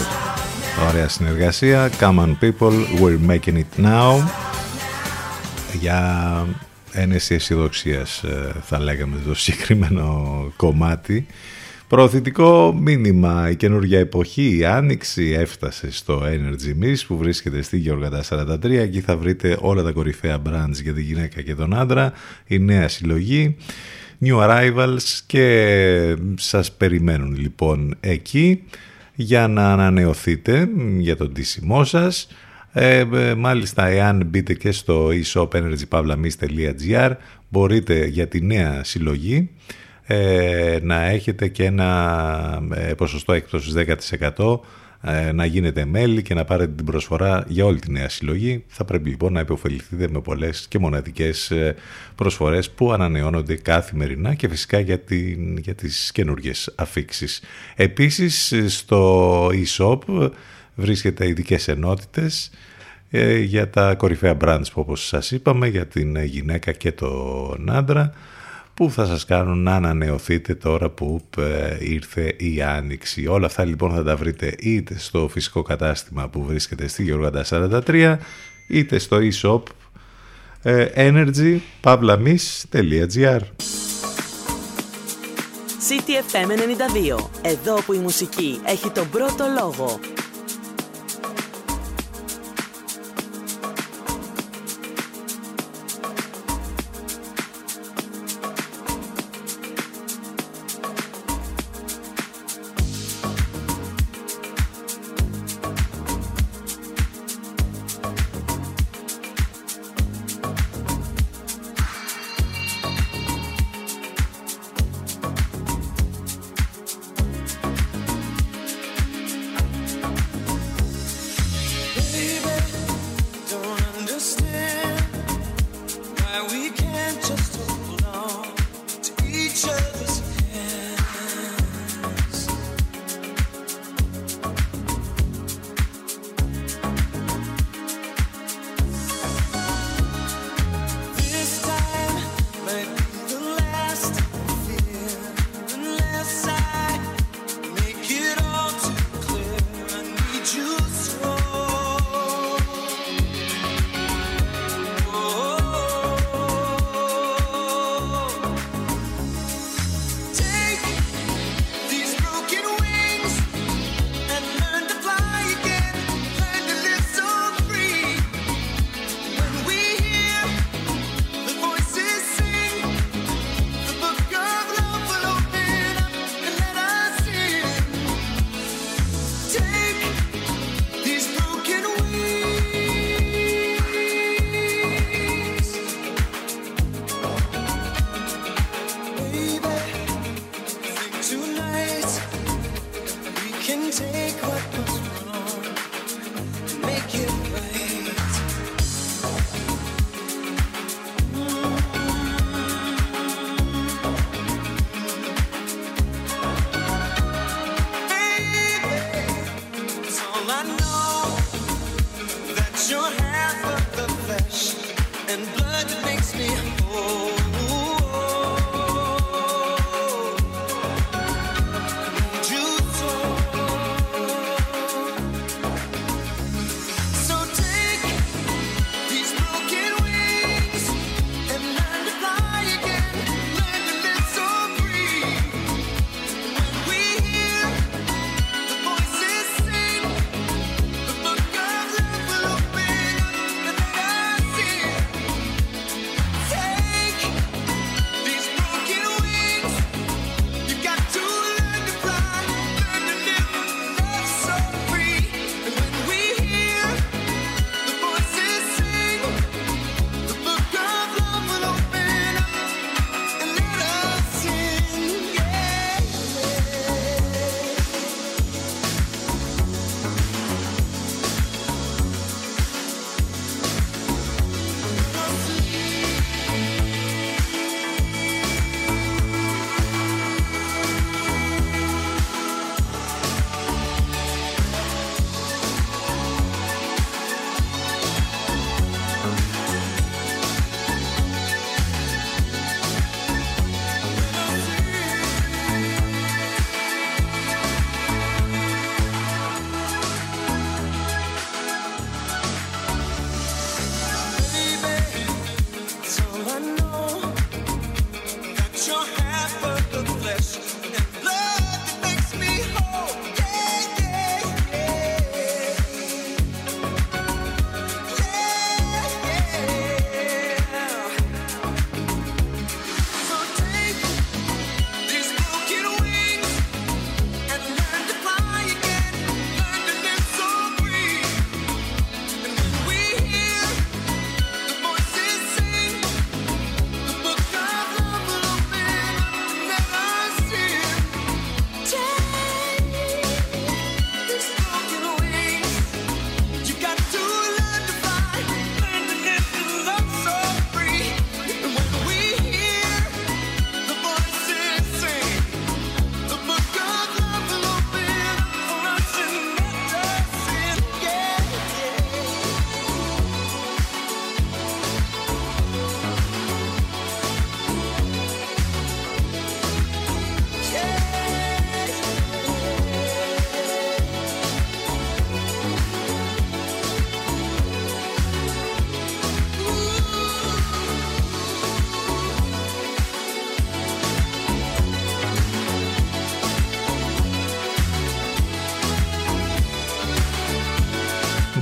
Ωραία συνεργασία. Common people, we're making it now. Για ένεση αισιοδοξίας ε, θα λέγαμε το συγκεκριμένο κομμάτι. Προωθητικό μήνυμα, η καινούργια εποχή, η άνοιξη έφτασε στο Energy Miss που βρίσκεται στη Γεωργατά 43. Εκεί θα βρείτε όλα τα κορυφαία brands για τη γυναίκα και τον άντρα, η νέα συλλογή. New Arrivals και σας περιμένουν λοιπόν εκεί για να ανανεωθείτε για τον τίσιμό σας. Ε, ε, μάλιστα, εάν μπείτε και στο e-shop energypavlamis.gr μπορείτε για τη νέα συλλογή ε, να έχετε και ένα ποσοστό έκπτωσης 10% να γίνετε μέλη και να πάρετε την προσφορά για όλη τη νέα συλλογή. Θα πρέπει λοιπόν να υποφεληθείτε με πολλές και μοναδικές ε, προσφορές που ανανεώνονται καθημερινά και φυσικά για, την, για τις καινούργιες αφήξεις. Επίσης στο e-shop βρίσκεται ειδικές ενότητες ε, για τα κορυφαία brands που όπως σας είπαμε για την γυναίκα και τον άντρα που θα σας κάνουν να ανανεωθείτε τώρα που ε, ήρθε η Άνοιξη. Όλα αυτά λοιπόν θα τα βρείτε είτε στο φυσικό κατάστημα που βρίσκεται στη Γεωργάντα 43 είτε στο e-shop ε, energy.pavlamis.gr CTFM 92. Εδώ που η μουσική έχει τον πρώτο λόγο.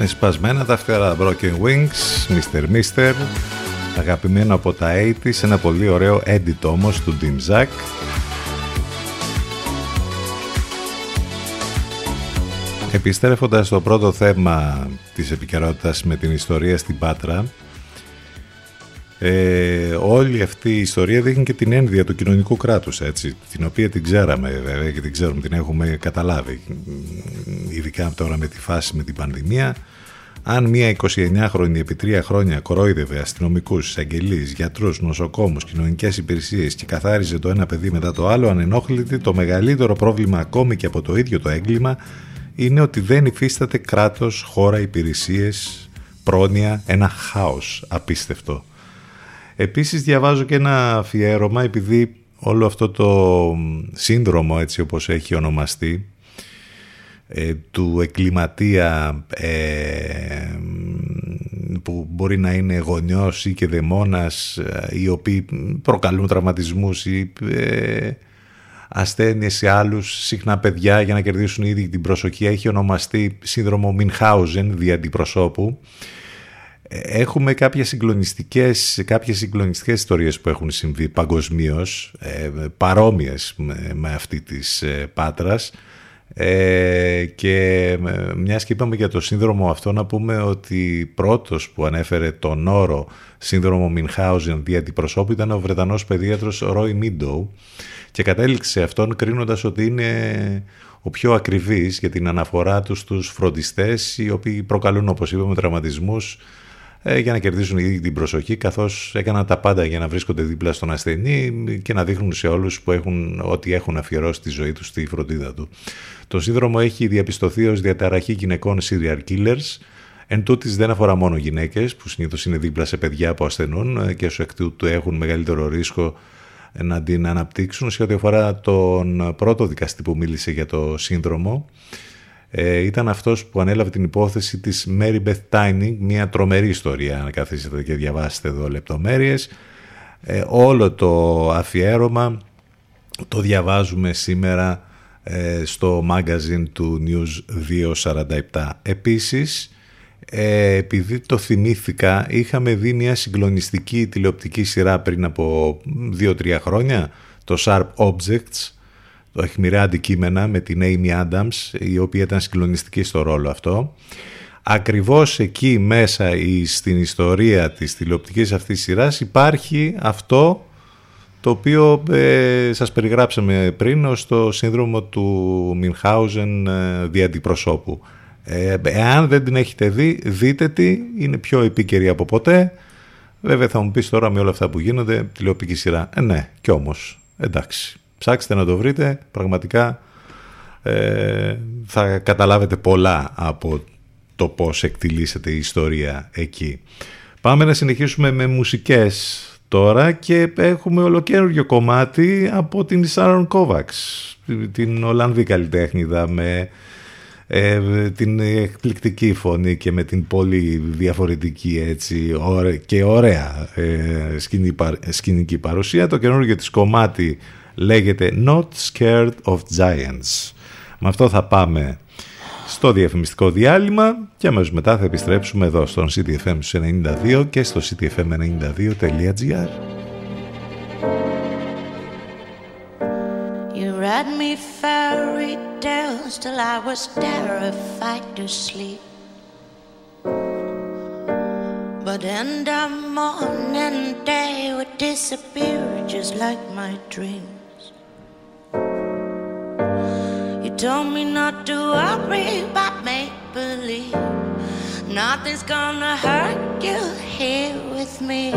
Σπασμένα τα φτερά Broken Wings, Mr. Mister αγαπημένο από τα 80's ένα πολύ ωραίο edit όμως του Dim Zack Επιστρέφοντας στο πρώτο θέμα της επικαιρότητας με την ιστορία στην Πάτρα ε, όλη αυτή η ιστορία δείχνει και την ένδυα του κοινωνικού κράτους έτσι, την οποία την ξέραμε βέβαια και την ξέρουμε, την έχουμε καταλάβει ειδικά τώρα με τη φάση με την πανδημία αν μια 29χρονη επί τρία χρόνια κορόιδευε αστυνομικούς, εισαγγελείς, γιατρούς, νοσοκόμους, κοινωνικές υπηρεσίες και καθάριζε το ένα παιδί μετά το άλλο ανενόχλητη, το μεγαλύτερο πρόβλημα ακόμη και από το ίδιο το έγκλημα είναι ότι δεν υφίσταται κράτος, χώρα, υπηρεσίες, πρόνοια, ένα χάος απίστευτο. Επίσης διαβάζω και ένα αφιέρωμα επειδή όλο αυτό το σύνδρομο έτσι όπως έχει ονομαστεί ε, του εκκληματία ε, που μπορεί να είναι γονιός ή και δαιμόνας ε, οι οποίοι προκαλούν τραυματισμούς ή ε, ασθένειες σε άλλους συχνά παιδιά για να κερδίσουν ήδη την προσοχή έχει ονομαστεί σύνδρομο Μινχάουζεν δι' αντιπροσώπου. Έχουμε κάποιες συγκλονιστικές, κάποιες συγκλονιστικές ιστορίες που έχουν συμβεί παγκοσμίως, ε, παρόμοιες με, αυτή της ε, Πάτρας ε, και μιας και είπαμε για το σύνδρομο αυτό να πούμε ότι πρώτος που ανέφερε τον όρο σύνδρομο Μινχάουζεν δι' αντιπροσώπου ήταν ο Βρετανός παιδίατρος Ρόι Μίντοου και κατέληξε αυτόν κρίνοντας ότι είναι ο πιο ακριβής για την αναφορά τους στους φροντιστές οι οποίοι προκαλούν όπως είπαμε τραυματισμούς ε, για να κερδίσουν ήδη την προσοχή καθώς έκαναν τα πάντα για να βρίσκονται δίπλα στον ασθενή και να δείχνουν σε όλους που έχουν, ότι έχουν αφιερώσει τη ζωή τους στη φροντίδα του. Το σύνδρομο έχει διαπιστωθεί ως διαταραχή γυναικών serial killers Εν τούτης δεν αφορά μόνο γυναίκες που συνήθως είναι δίπλα σε παιδιά που ασθενούν ε, και ως εκ τούτου έχουν μεγαλύτερο ρίσκο να την αναπτύξουν σε ό,τι αφορά τον πρώτο δικαστή που μίλησε για το σύνδρομο ε, ήταν αυτός που ανέλαβε την υπόθεση της Mary Beth Tiny, μια τρομερή ιστορία, αν καθίσετε και διαβάσετε εδώ λεπτομέρειες. Ε, όλο το αφιέρωμα το διαβάζουμε σήμερα ε, στο magazine του News 247. Επίσης, ε, επειδή το θυμήθηκα, είχαμε δει μια συγκλονιστική τηλεοπτική σειρά πριν από 2-3 χρόνια, το Sharp Objects, το αιχμηρά αντικείμενα με την Amy Adams η οποία ήταν συγκλονιστική στο ρόλο αυτό ακριβώς εκεί μέσα στην ιστορία της τηλεοπτικής αυτής σειράς υπάρχει αυτό το οποίο ε, σας περιγράψαμε πριν ως το σύνδρομο του Μινχάουζεν ε, διαντιπροσώπου. Ε, εάν δεν την έχετε δει, δείτε τη, είναι πιο επίκαιρη από ποτέ. Βέβαια θα μου πεις τώρα με όλα αυτά που γίνονται, τηλεοπτική σειρά. Ε, ναι, κι όμως, εντάξει. Ψάξτε να το βρείτε, πραγματικά ε, θα καταλάβετε πολλά από το πώς εκτιλήσεται η ιστορία εκεί. Πάμε να συνεχίσουμε με μουσικές τώρα και έχουμε ολοκαίριο κομμάτι από την Σάρων Κόβαξ, την Ολλανδή καλλιτέχνηδα με ε, την εκπληκτική φωνή και με την πολύ διαφορετική έτσι και ωραία ε, σκηνική παρουσία. Το καινούργιο της κομμάτι λέγεται Not Scared of Giants. Με αυτό θα πάμε στο διαφημιστικό διάλειμμα και αμέσως μετά θα επιστρέψουμε εδώ στον CTFM 92 και στο ctfm92.gr You read me fairy tales till I was terrified to sleep But in the morning day would disappear just like my dream told me not to worry about make believe. Nothing's gonna hurt you here with me.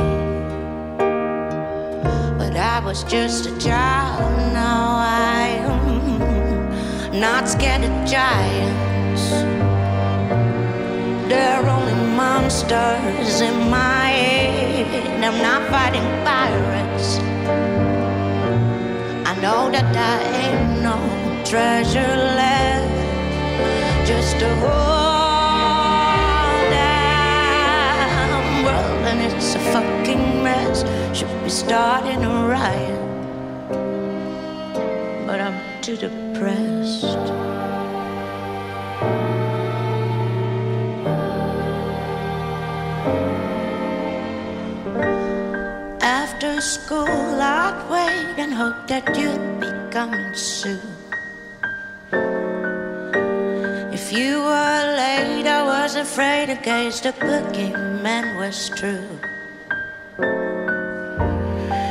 But I was just a child, now I am not scared of giants. They're only monsters in my head. I'm not fighting pirates. I know that I ain't no treasure left just to hold down. And it's a fucking mess. Should be starting a riot, but I'm too depressed. After school, I'd wait and hope that you'd be coming soon. If you were late, I was afraid against the boogeyman was true.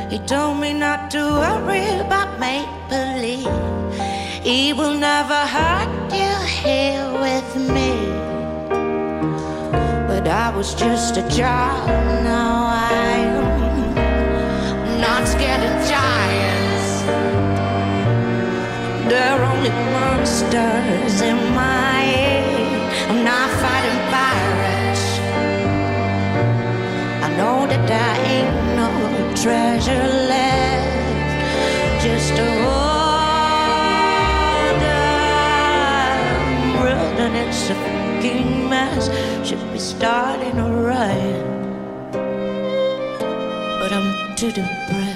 He told me not to worry about make believe. He will never hurt you here with me. But I was just a child, now I'm not scared of giants. They're only monsters in my head. I'm not fighting pirates. I know that there ain't no treasure left, just a whole damn wilderness of fucking mess. Should be starting a riot, but I'm too depressed.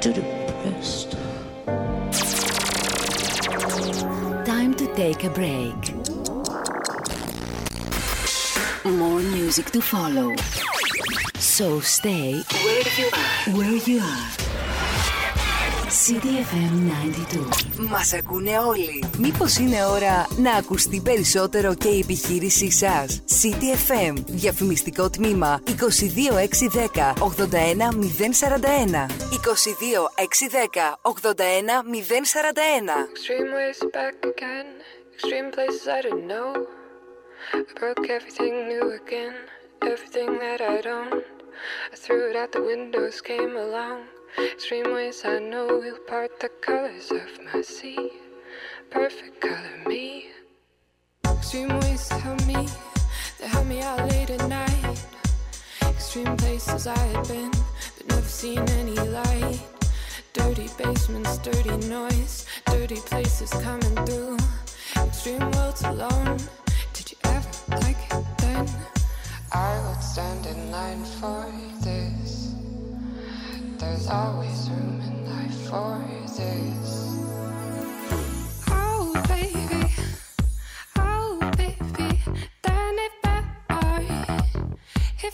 I'm too depressed. Time to take a break. More music to follow. So stay where you are. Where you are. CDFM 92. Μας ακούνε όλοι. Μήπως είναι ώρα να ακουστεί περισσότερο και η επιχείρησή σας. CDFM. Διαφημιστικό τμήμα 22610 81041. 22610 81041. Extreme ways back again. Extreme places I didn't know. I broke everything new again. Everything that I'd owned. I threw it out the windows, came along. Extreme ways I know will part the colors of my sea. Perfect color me. Extreme ways tell me, they help me out late at night. Extreme places I had been, but never seen any light. Dirty basements, dirty noise, dirty places coming through. Extreme worlds alone. Did you ever like it then? I would stand in line for this. There's always room in life for this. Oh, baby. Oh, baby. Then it fell apart. It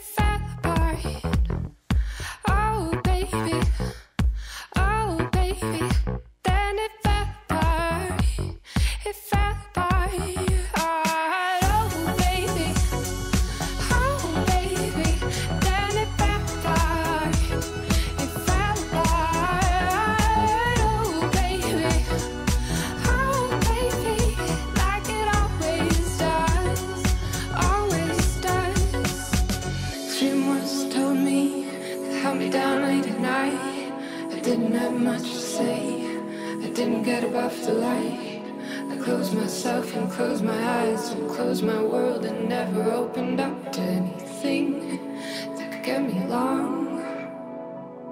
I get above the light. I closed myself and closed my eyes and closed my world and never opened up to anything that could get me along.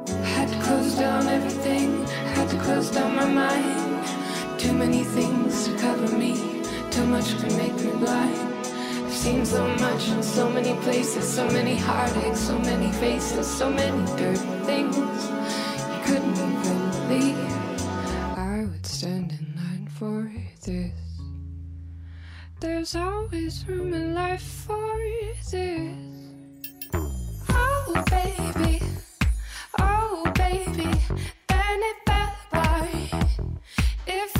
I had to close down everything. Had to close down my mind. Too many things to cover me. Too much to make me blind. I've seen so much in so many places, so many heartaches, so many faces, so many dirty things this. There's always room in life for this. Oh, baby. Oh, baby. Then it fell apart. It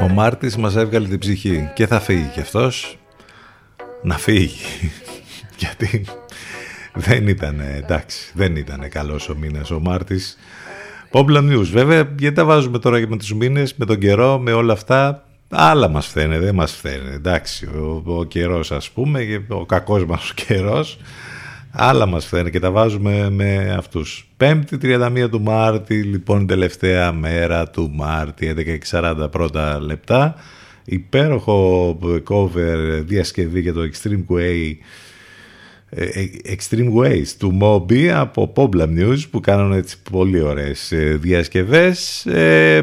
Ο Μάρτης μας έβγαλε την ψυχή. Και θα φύγει και αυτός. Να φύγει. Γιατί δεν ήταν εντάξει δεν ήταν καλός ο μήνας ο Μάρτης. Poplar News βέβαια γιατί τα βάζουμε τώρα και με τους μήνες με τον καιρό με όλα αυτά. Άλλα μας φαίνεται δεν μας φαίνεται. Εντάξει ο, ο καιρός ας πούμε και ο κακός μας ο καιρός Άλλα μας φαίνεται και τα βάζουμε με αυτούς. 5η 31 του Μάρτη, λοιπόν η τελευταία μέρα του Μάρτη, 11.40 πρώτα λεπτά. Υπέροχο cover διασκευή για το Extreme Way ε, ε, Extreme Ways του Moby από Poblam News που κάνουν έτσι πολύ ωραίες ε, διασκευές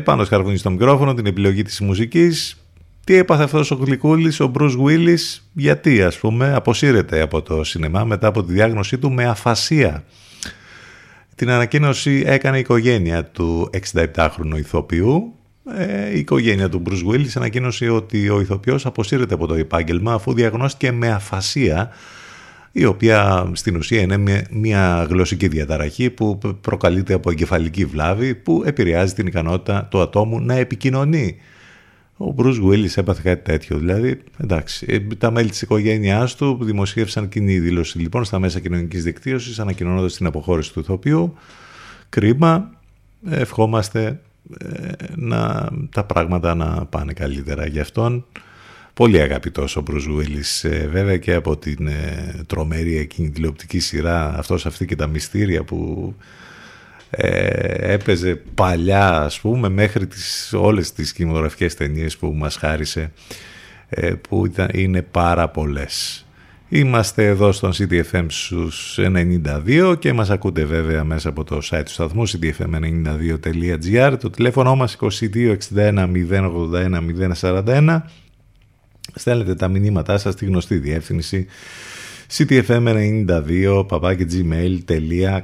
πάνω σκαρφούνι στο μικρόφωνο την επιλογή της μουσικής τι έπαθε αυτός ο γλυκούλης, ο Μπρουζ Γουίλης, γιατί ας πούμε αποσύρεται από το σινεμά μετά από τη διάγνωσή του με αφασία. Την ανακοίνωση έκανε η οικογένεια του 67χρονου ηθοποιού. Ε, η οικογένεια του Μπρουζ Γουίλης ανακοίνωσε ότι ο ηθοποιός αποσύρεται από το επάγγελμα αφού διαγνώστηκε με αφασία η οποία στην ουσία είναι μια γλωσσική διαταραχή που προκαλείται από εγκεφαλική βλάβη που επηρεάζει την ικανότητα του ατόμου να επικοινωνεί ο Μπρουζ Γουίλι έπαθε κάτι τέτοιο. Δηλαδή, εντάξει, ε, τα μέλη της οικογένειάς του δημοσίευσαν κοινή δήλωση λοιπόν στα μέσα κοινωνικής δικτύωσης, ανακοινώνοντας την αποχώρηση του ηθοποιού. Κρίμα. Ευχόμαστε ε, να, τα πράγματα να πάνε καλύτερα για αυτόν. Πολύ αγαπητός ο Μπρουζ Γουίλις, ε, βέβαια και από την τρομερή εκείνη τηλεοπτική σειρά, αυτός αυτή και τα μυστήρια που ε, έπαιζε παλιά ας πούμε μέχρι τις, όλες τις κινηματογραφικές ταινίες που μας χάρισε ε, που ήταν, είναι πάρα πολλές. Είμαστε εδώ στον CDFM στους 92 και μας ακούτε βέβαια μέσα από το site του σταθμού cdfm92.gr το τηλέφωνο μας 2261 081 041 στέλνετε τα μηνύματά σας στη γνωστή διεύθυνση ctfm92 gmail.com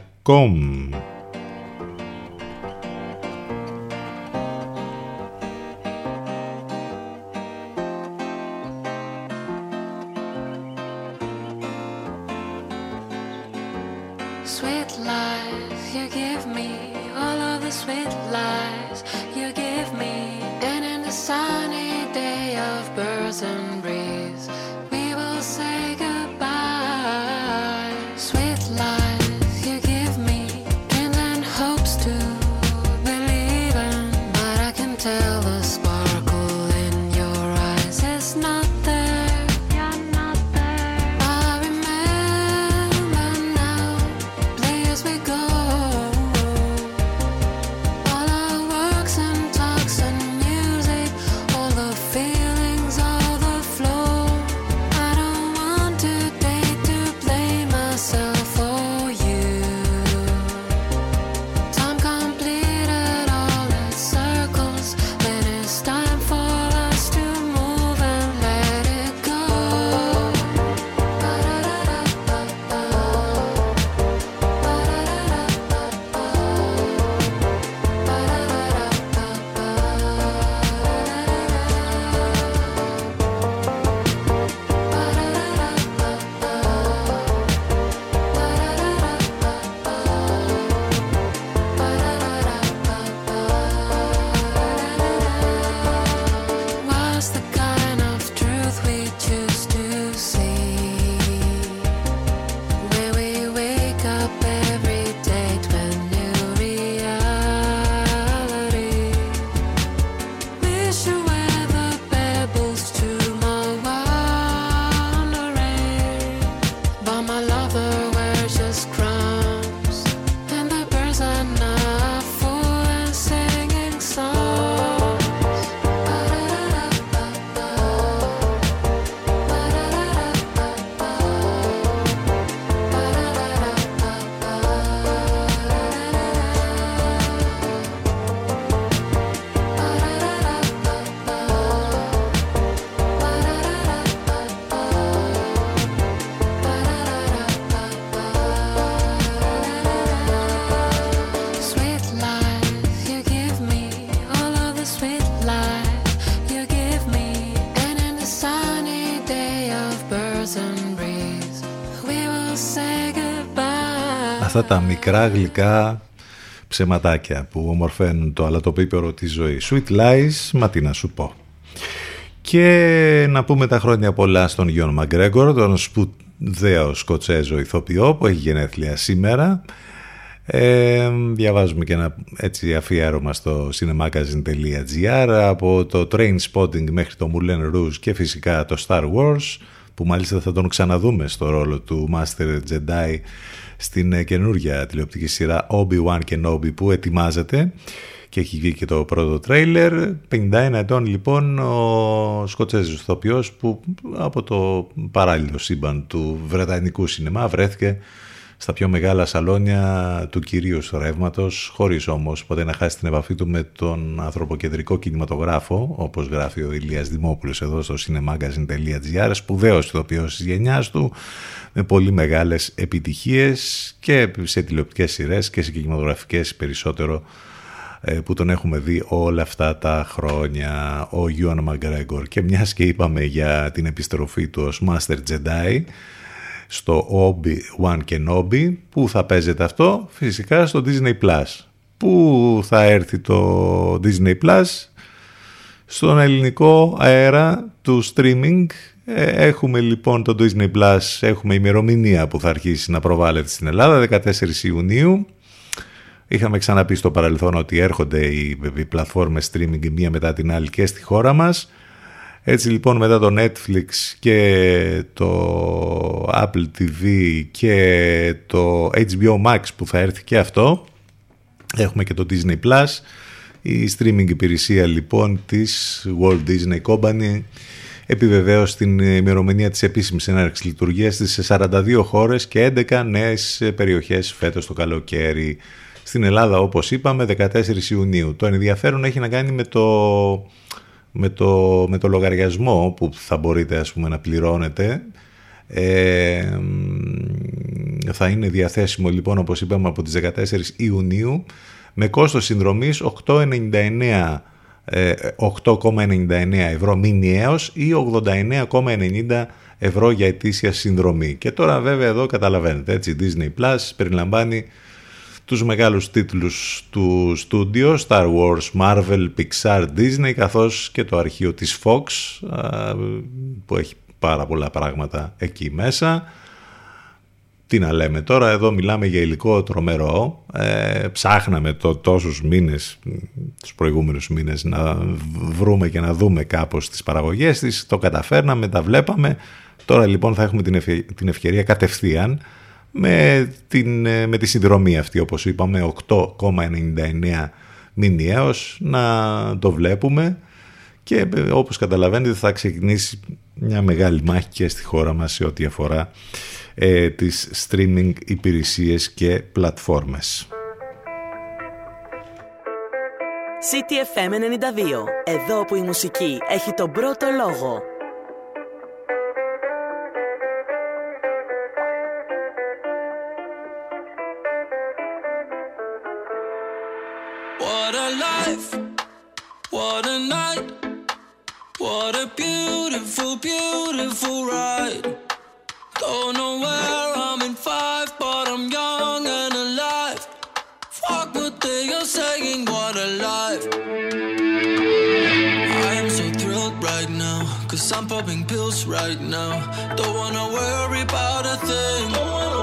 αυτά τα μικρά γλυκά ψεματάκια που ομορφαίνουν το αλατοπίπερο της ζωής. Sweet lies, μα τι να σου πω. Και να πούμε τα χρόνια πολλά στον Γιον Μαγκρέγκορ, τον σπουδαίο Σκοτσέζο ηθοποιό που έχει γενέθλια σήμερα. Ε, διαβάζουμε και ένα έτσι αφιέρωμα στο cinemagazine.gr από το Train Spotting μέχρι το Moulin Rouge και φυσικά το Star Wars που μάλιστα θα τον ξαναδούμε στο ρόλο του Master Jedi στην ε, καινούργια τηλεοπτική σειρά Obi-Wan Kenobi που ετοιμάζεται και έχει βγει και το πρώτο τρέιλερ. 51 ετών λοιπόν ο Σκοτσέζος ηθοποιός που από το παράλληλο σύμπαν του Βρετανικού σινεμά βρέθηκε στα πιο μεγάλα σαλόνια του κυρίου ρεύματος, χωρίς όμως ποτέ να χάσει την επαφή του με τον ανθρωποκεντρικό κινηματογράφο, όπως γράφει ο Ηλίας Δημόπουλος εδώ στο cinemagazine.gr, σπουδαίος ηθοποιός της γενιάς του, με πολύ μεγάλες επιτυχίες και σε τηλεοπτικές σειρές και σε κινηματογραφικές περισσότερο ε, που τον έχουμε δει όλα αυτά τα χρόνια. Ο Γιώνα Μαγκρέγκορ και μιας και είπαμε για την επιστροφή του ως Master Jedi στο Obi-Wan Kenobi. Που θα παίζεται αυτό; Φυσικά στο Disney Plus. Που θα έρθει το Disney Plus; Στον ελληνικό αέρα του streaming. Ε, έχουμε λοιπόν το Disney Plus. Έχουμε ημερομηνία που θα αρχίσει να προβάλλεται στην Ελλάδα 14 Ιουνίου. Είχαμε ξαναπεί στο παρελθόν ότι έρχονται οι, οι πλατφόρμες streaming η μία μετά την άλλη και στη χώρα μας. Έτσι λοιπόν μετά το Netflix και το Apple TV και το HBO Max που θα έρθει και αυτό έχουμε και το Disney Plus η streaming υπηρεσία λοιπόν της Walt Disney Company επιβεβαίωσε την ημερομηνία της επίσημης έναρξης λειτουργίας της σε 42 χώρες και 11 νέες περιοχές φέτος το καλοκαίρι στην Ελλάδα όπως είπαμε 14 Ιουνίου. Το ενδιαφέρον έχει να κάνει με το, με το, με το λογαριασμό που θα μπορείτε ας πούμε να πληρώνετε. Ε, θα είναι διαθέσιμο λοιπόν όπως είπαμε από τις 14 Ιουνίου με κόστος συνδρομής 8,99 8,99 ε, ευρώ μηνιαίως ή 89,90 ευρώ για ετήσια συνδρομή. Και τώρα βέβαια εδώ καταλαβαίνετε έτσι Disney Plus περιλαμβάνει τους μεγάλους τίτλους του στούντιο Star Wars, Marvel, Pixar, Disney καθώς και το αρχείο της Fox που έχει πάρα πολλά πράγματα εκεί μέσα. Τι να λέμε τώρα, εδώ μιλάμε για υλικό τρομερό. Ε, ψάχναμε το, τόσους μήνες, τους προηγούμενους μήνες, να βρούμε και να δούμε κάπως τις παραγωγές της. Το καταφέρναμε, τα βλέπαμε. Τώρα λοιπόν θα έχουμε την ευκαιρία κατευθείαν με, την, ε, με τη συνδρομή αυτή όπως είπαμε 8,99 μηνιαίως να το βλέπουμε και ε, όπως καταλαβαίνετε θα ξεκινήσει μια μεγάλη μάχη και στη χώρα μας σε ό,τι αφορά ε, τις streaming υπηρεσίες και πλατφόρμες. CTFM 92. Εδώ που η μουσική έχει τον πρώτο λόγο. Beautiful, beautiful ride. Don't know where I'm in five, but I'm young and alive. Fuck what they are saying, what a life. I am so thrilled right now, cause I'm popping pills right now. Don't wanna worry about a thing.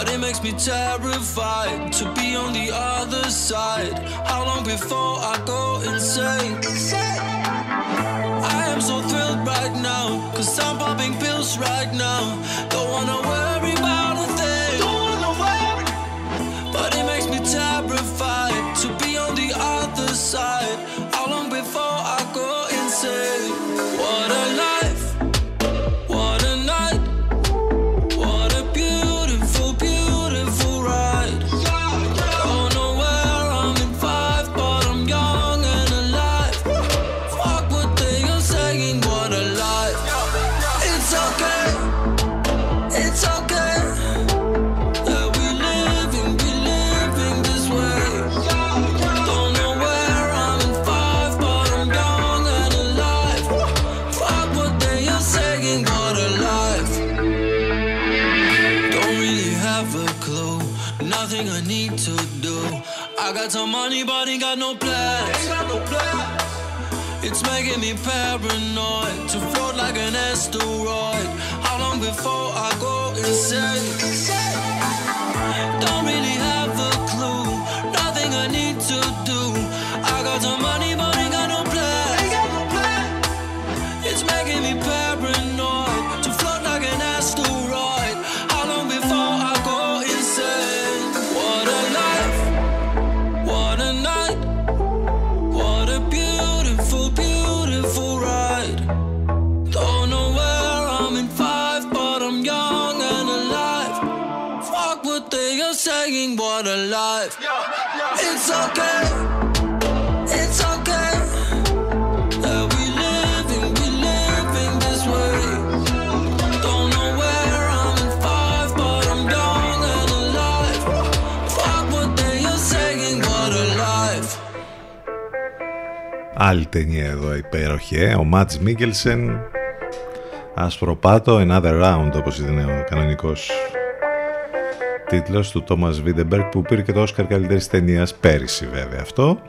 But it makes me terrified to be on the other side. How long before I go insane? I am so thrilled right now, cause I'm popping pills right now. Don't wanna worry got some money, but ain't got no plans. It's making me paranoid to float like an asteroid. How long before I go insane? Don't really have saying, what a life. Άλλη ταινία εδώ υπέροχη, ε; ο Μάτς Μίκελσεν, Ασπροπάτο, Another Round όπως ήταν ο κανονικός τίτλος του Τόμας Βίντεμπεργκ που πήρε και το Όσκαρ καλύτερης ταινίας πέρυσι βέβαια αυτό.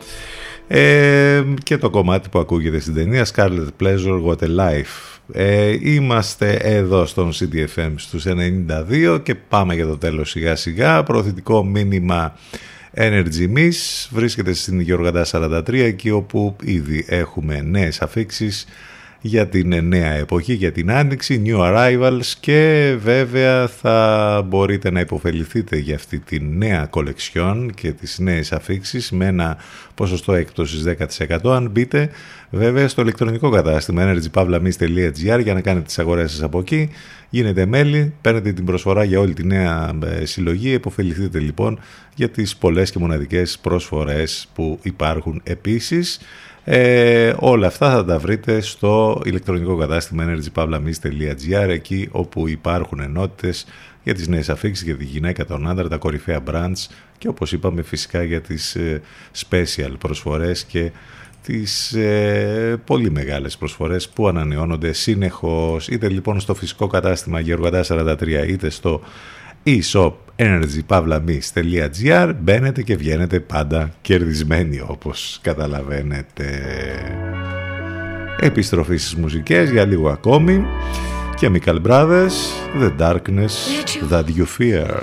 Ε, και το κομμάτι που ακούγεται στην ταινία Scarlet Pleasure What a Life. Ε, είμαστε εδώ στον CDFM στους 92 και πάμε για το τέλος σιγά σιγά. Προωθητικό μήνυμα Energy Miss. Βρίσκεται στην Γεωργαντά 43 εκεί όπου ήδη έχουμε νέες αφήξεις για την νέα εποχή, για την άνοιξη, New Arrivals και βέβαια θα μπορείτε να υποφεληθείτε για αυτή τη νέα κολεξιόν και τις νέες αφήξεις με ένα ποσοστό έκπτωσης 10% αν μπείτε βέβαια στο ηλεκτρονικό κατάστημα energypavlamis.gr για να κάνετε τις αγορές σας από εκεί. Γίνετε μέλη, παίρνετε την προσφορά για όλη τη νέα ε, συλλογή. Υποφεληθείτε λοιπόν για τις πολλές και μοναδικές προσφορές που υπάρχουν επίσης ε, όλα αυτά θα τα βρείτε στο ηλεκτρονικό κατάστημα energypavlamis.gr εκεί όπου υπάρχουν ενότητες για τις νέες αφήξεις, για τη γυναίκα, τον άντρα, τα κορυφαία brands και όπως είπαμε φυσικά για τις ε, special προσφορές και τις ε, πολύ μεγάλες προσφορές που ανανεώνονται συνεχώς. Είτε λοιπόν στο φυσικό κατάστημα Γεωργαντά 43 είτε στο e-shop energypavlamis.gr μπαίνετε και βγαίνετε πάντα κερδισμένοι όπως καταλαβαίνετε. Επιστροφή στις μουσικές για λίγο ακόμη. Chemical Brothers, The Darkness That You Fear.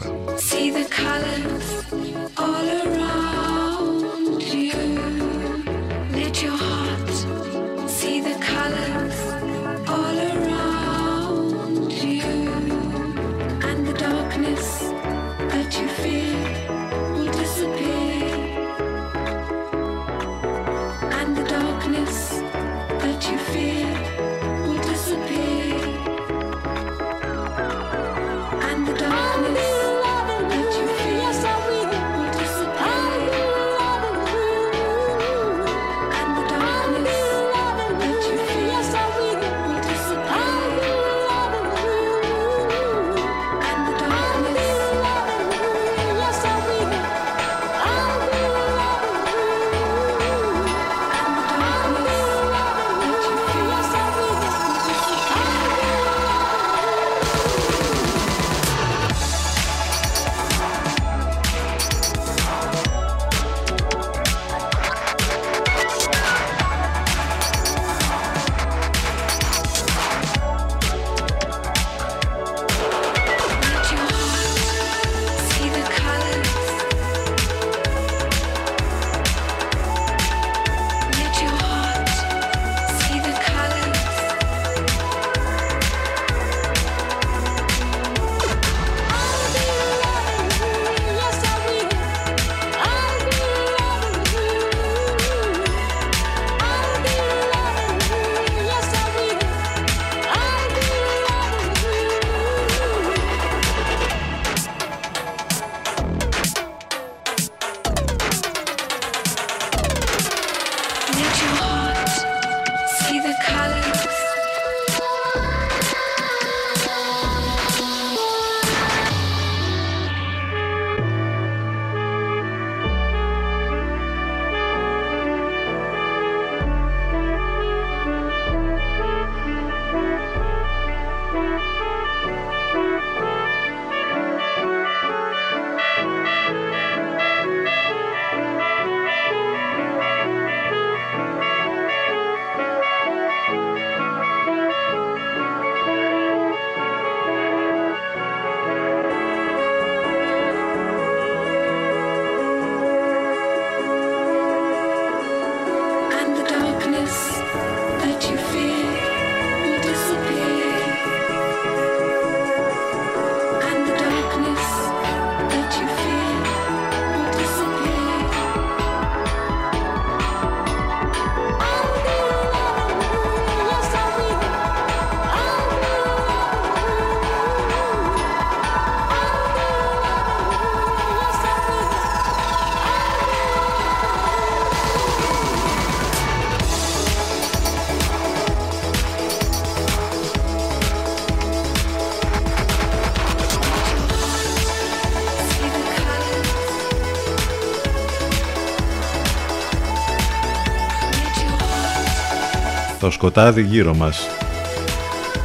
σκοτάδι γύρω μας.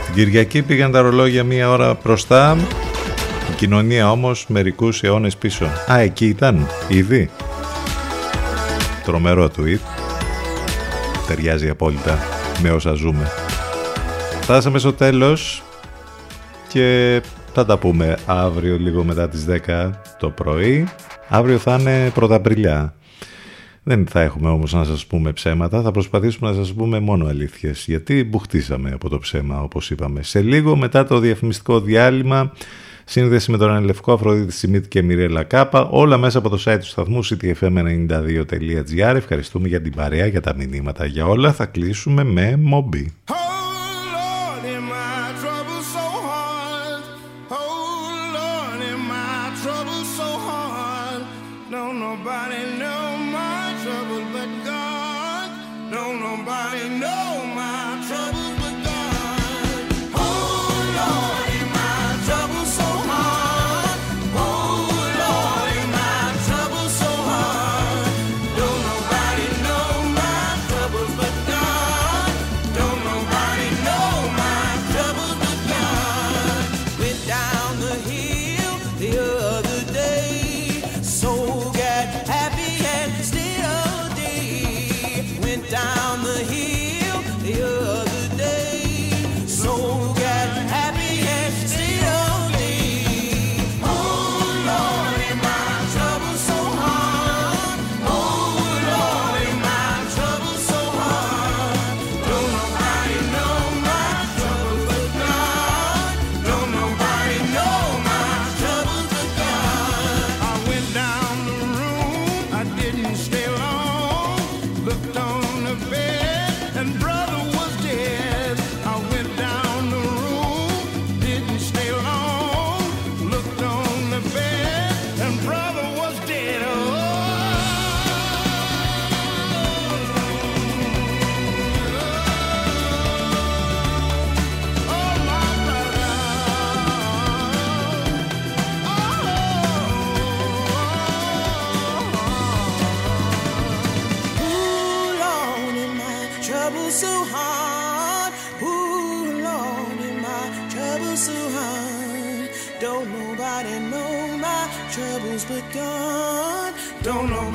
Την Κυριακή πήγαν τα ρολόγια μία ώρα μπροστά, η κοινωνία όμως μερικούς αιώνες πίσω. Α, εκεί ήταν, ήδη. Τρομερό του Ταιριάζει απόλυτα με όσα ζούμε. Φτάσαμε στο τέλος και θα τα πούμε αύριο λίγο μετά τις 10 το πρωί. Αύριο θα είναι πρωταπριλιά. Δεν θα έχουμε όμως να σας πούμε ψέματα, θα προσπαθήσουμε να σας πούμε μόνο αλήθειες, γιατί μπουχτίσαμε από το ψέμα όπως είπαμε. Σε λίγο μετά το διαφημιστικό διάλειμμα, σύνδεση με τον Ανελευκό, Αφροδίτη Σιμίτ και Μιρέλα Κάπα, όλα μέσα από το site του σταθμού ctfm92.gr. Ευχαριστούμε για την παρέα, για τα μηνύματα, για όλα. Θα κλείσουμε με Μομπι. Don't know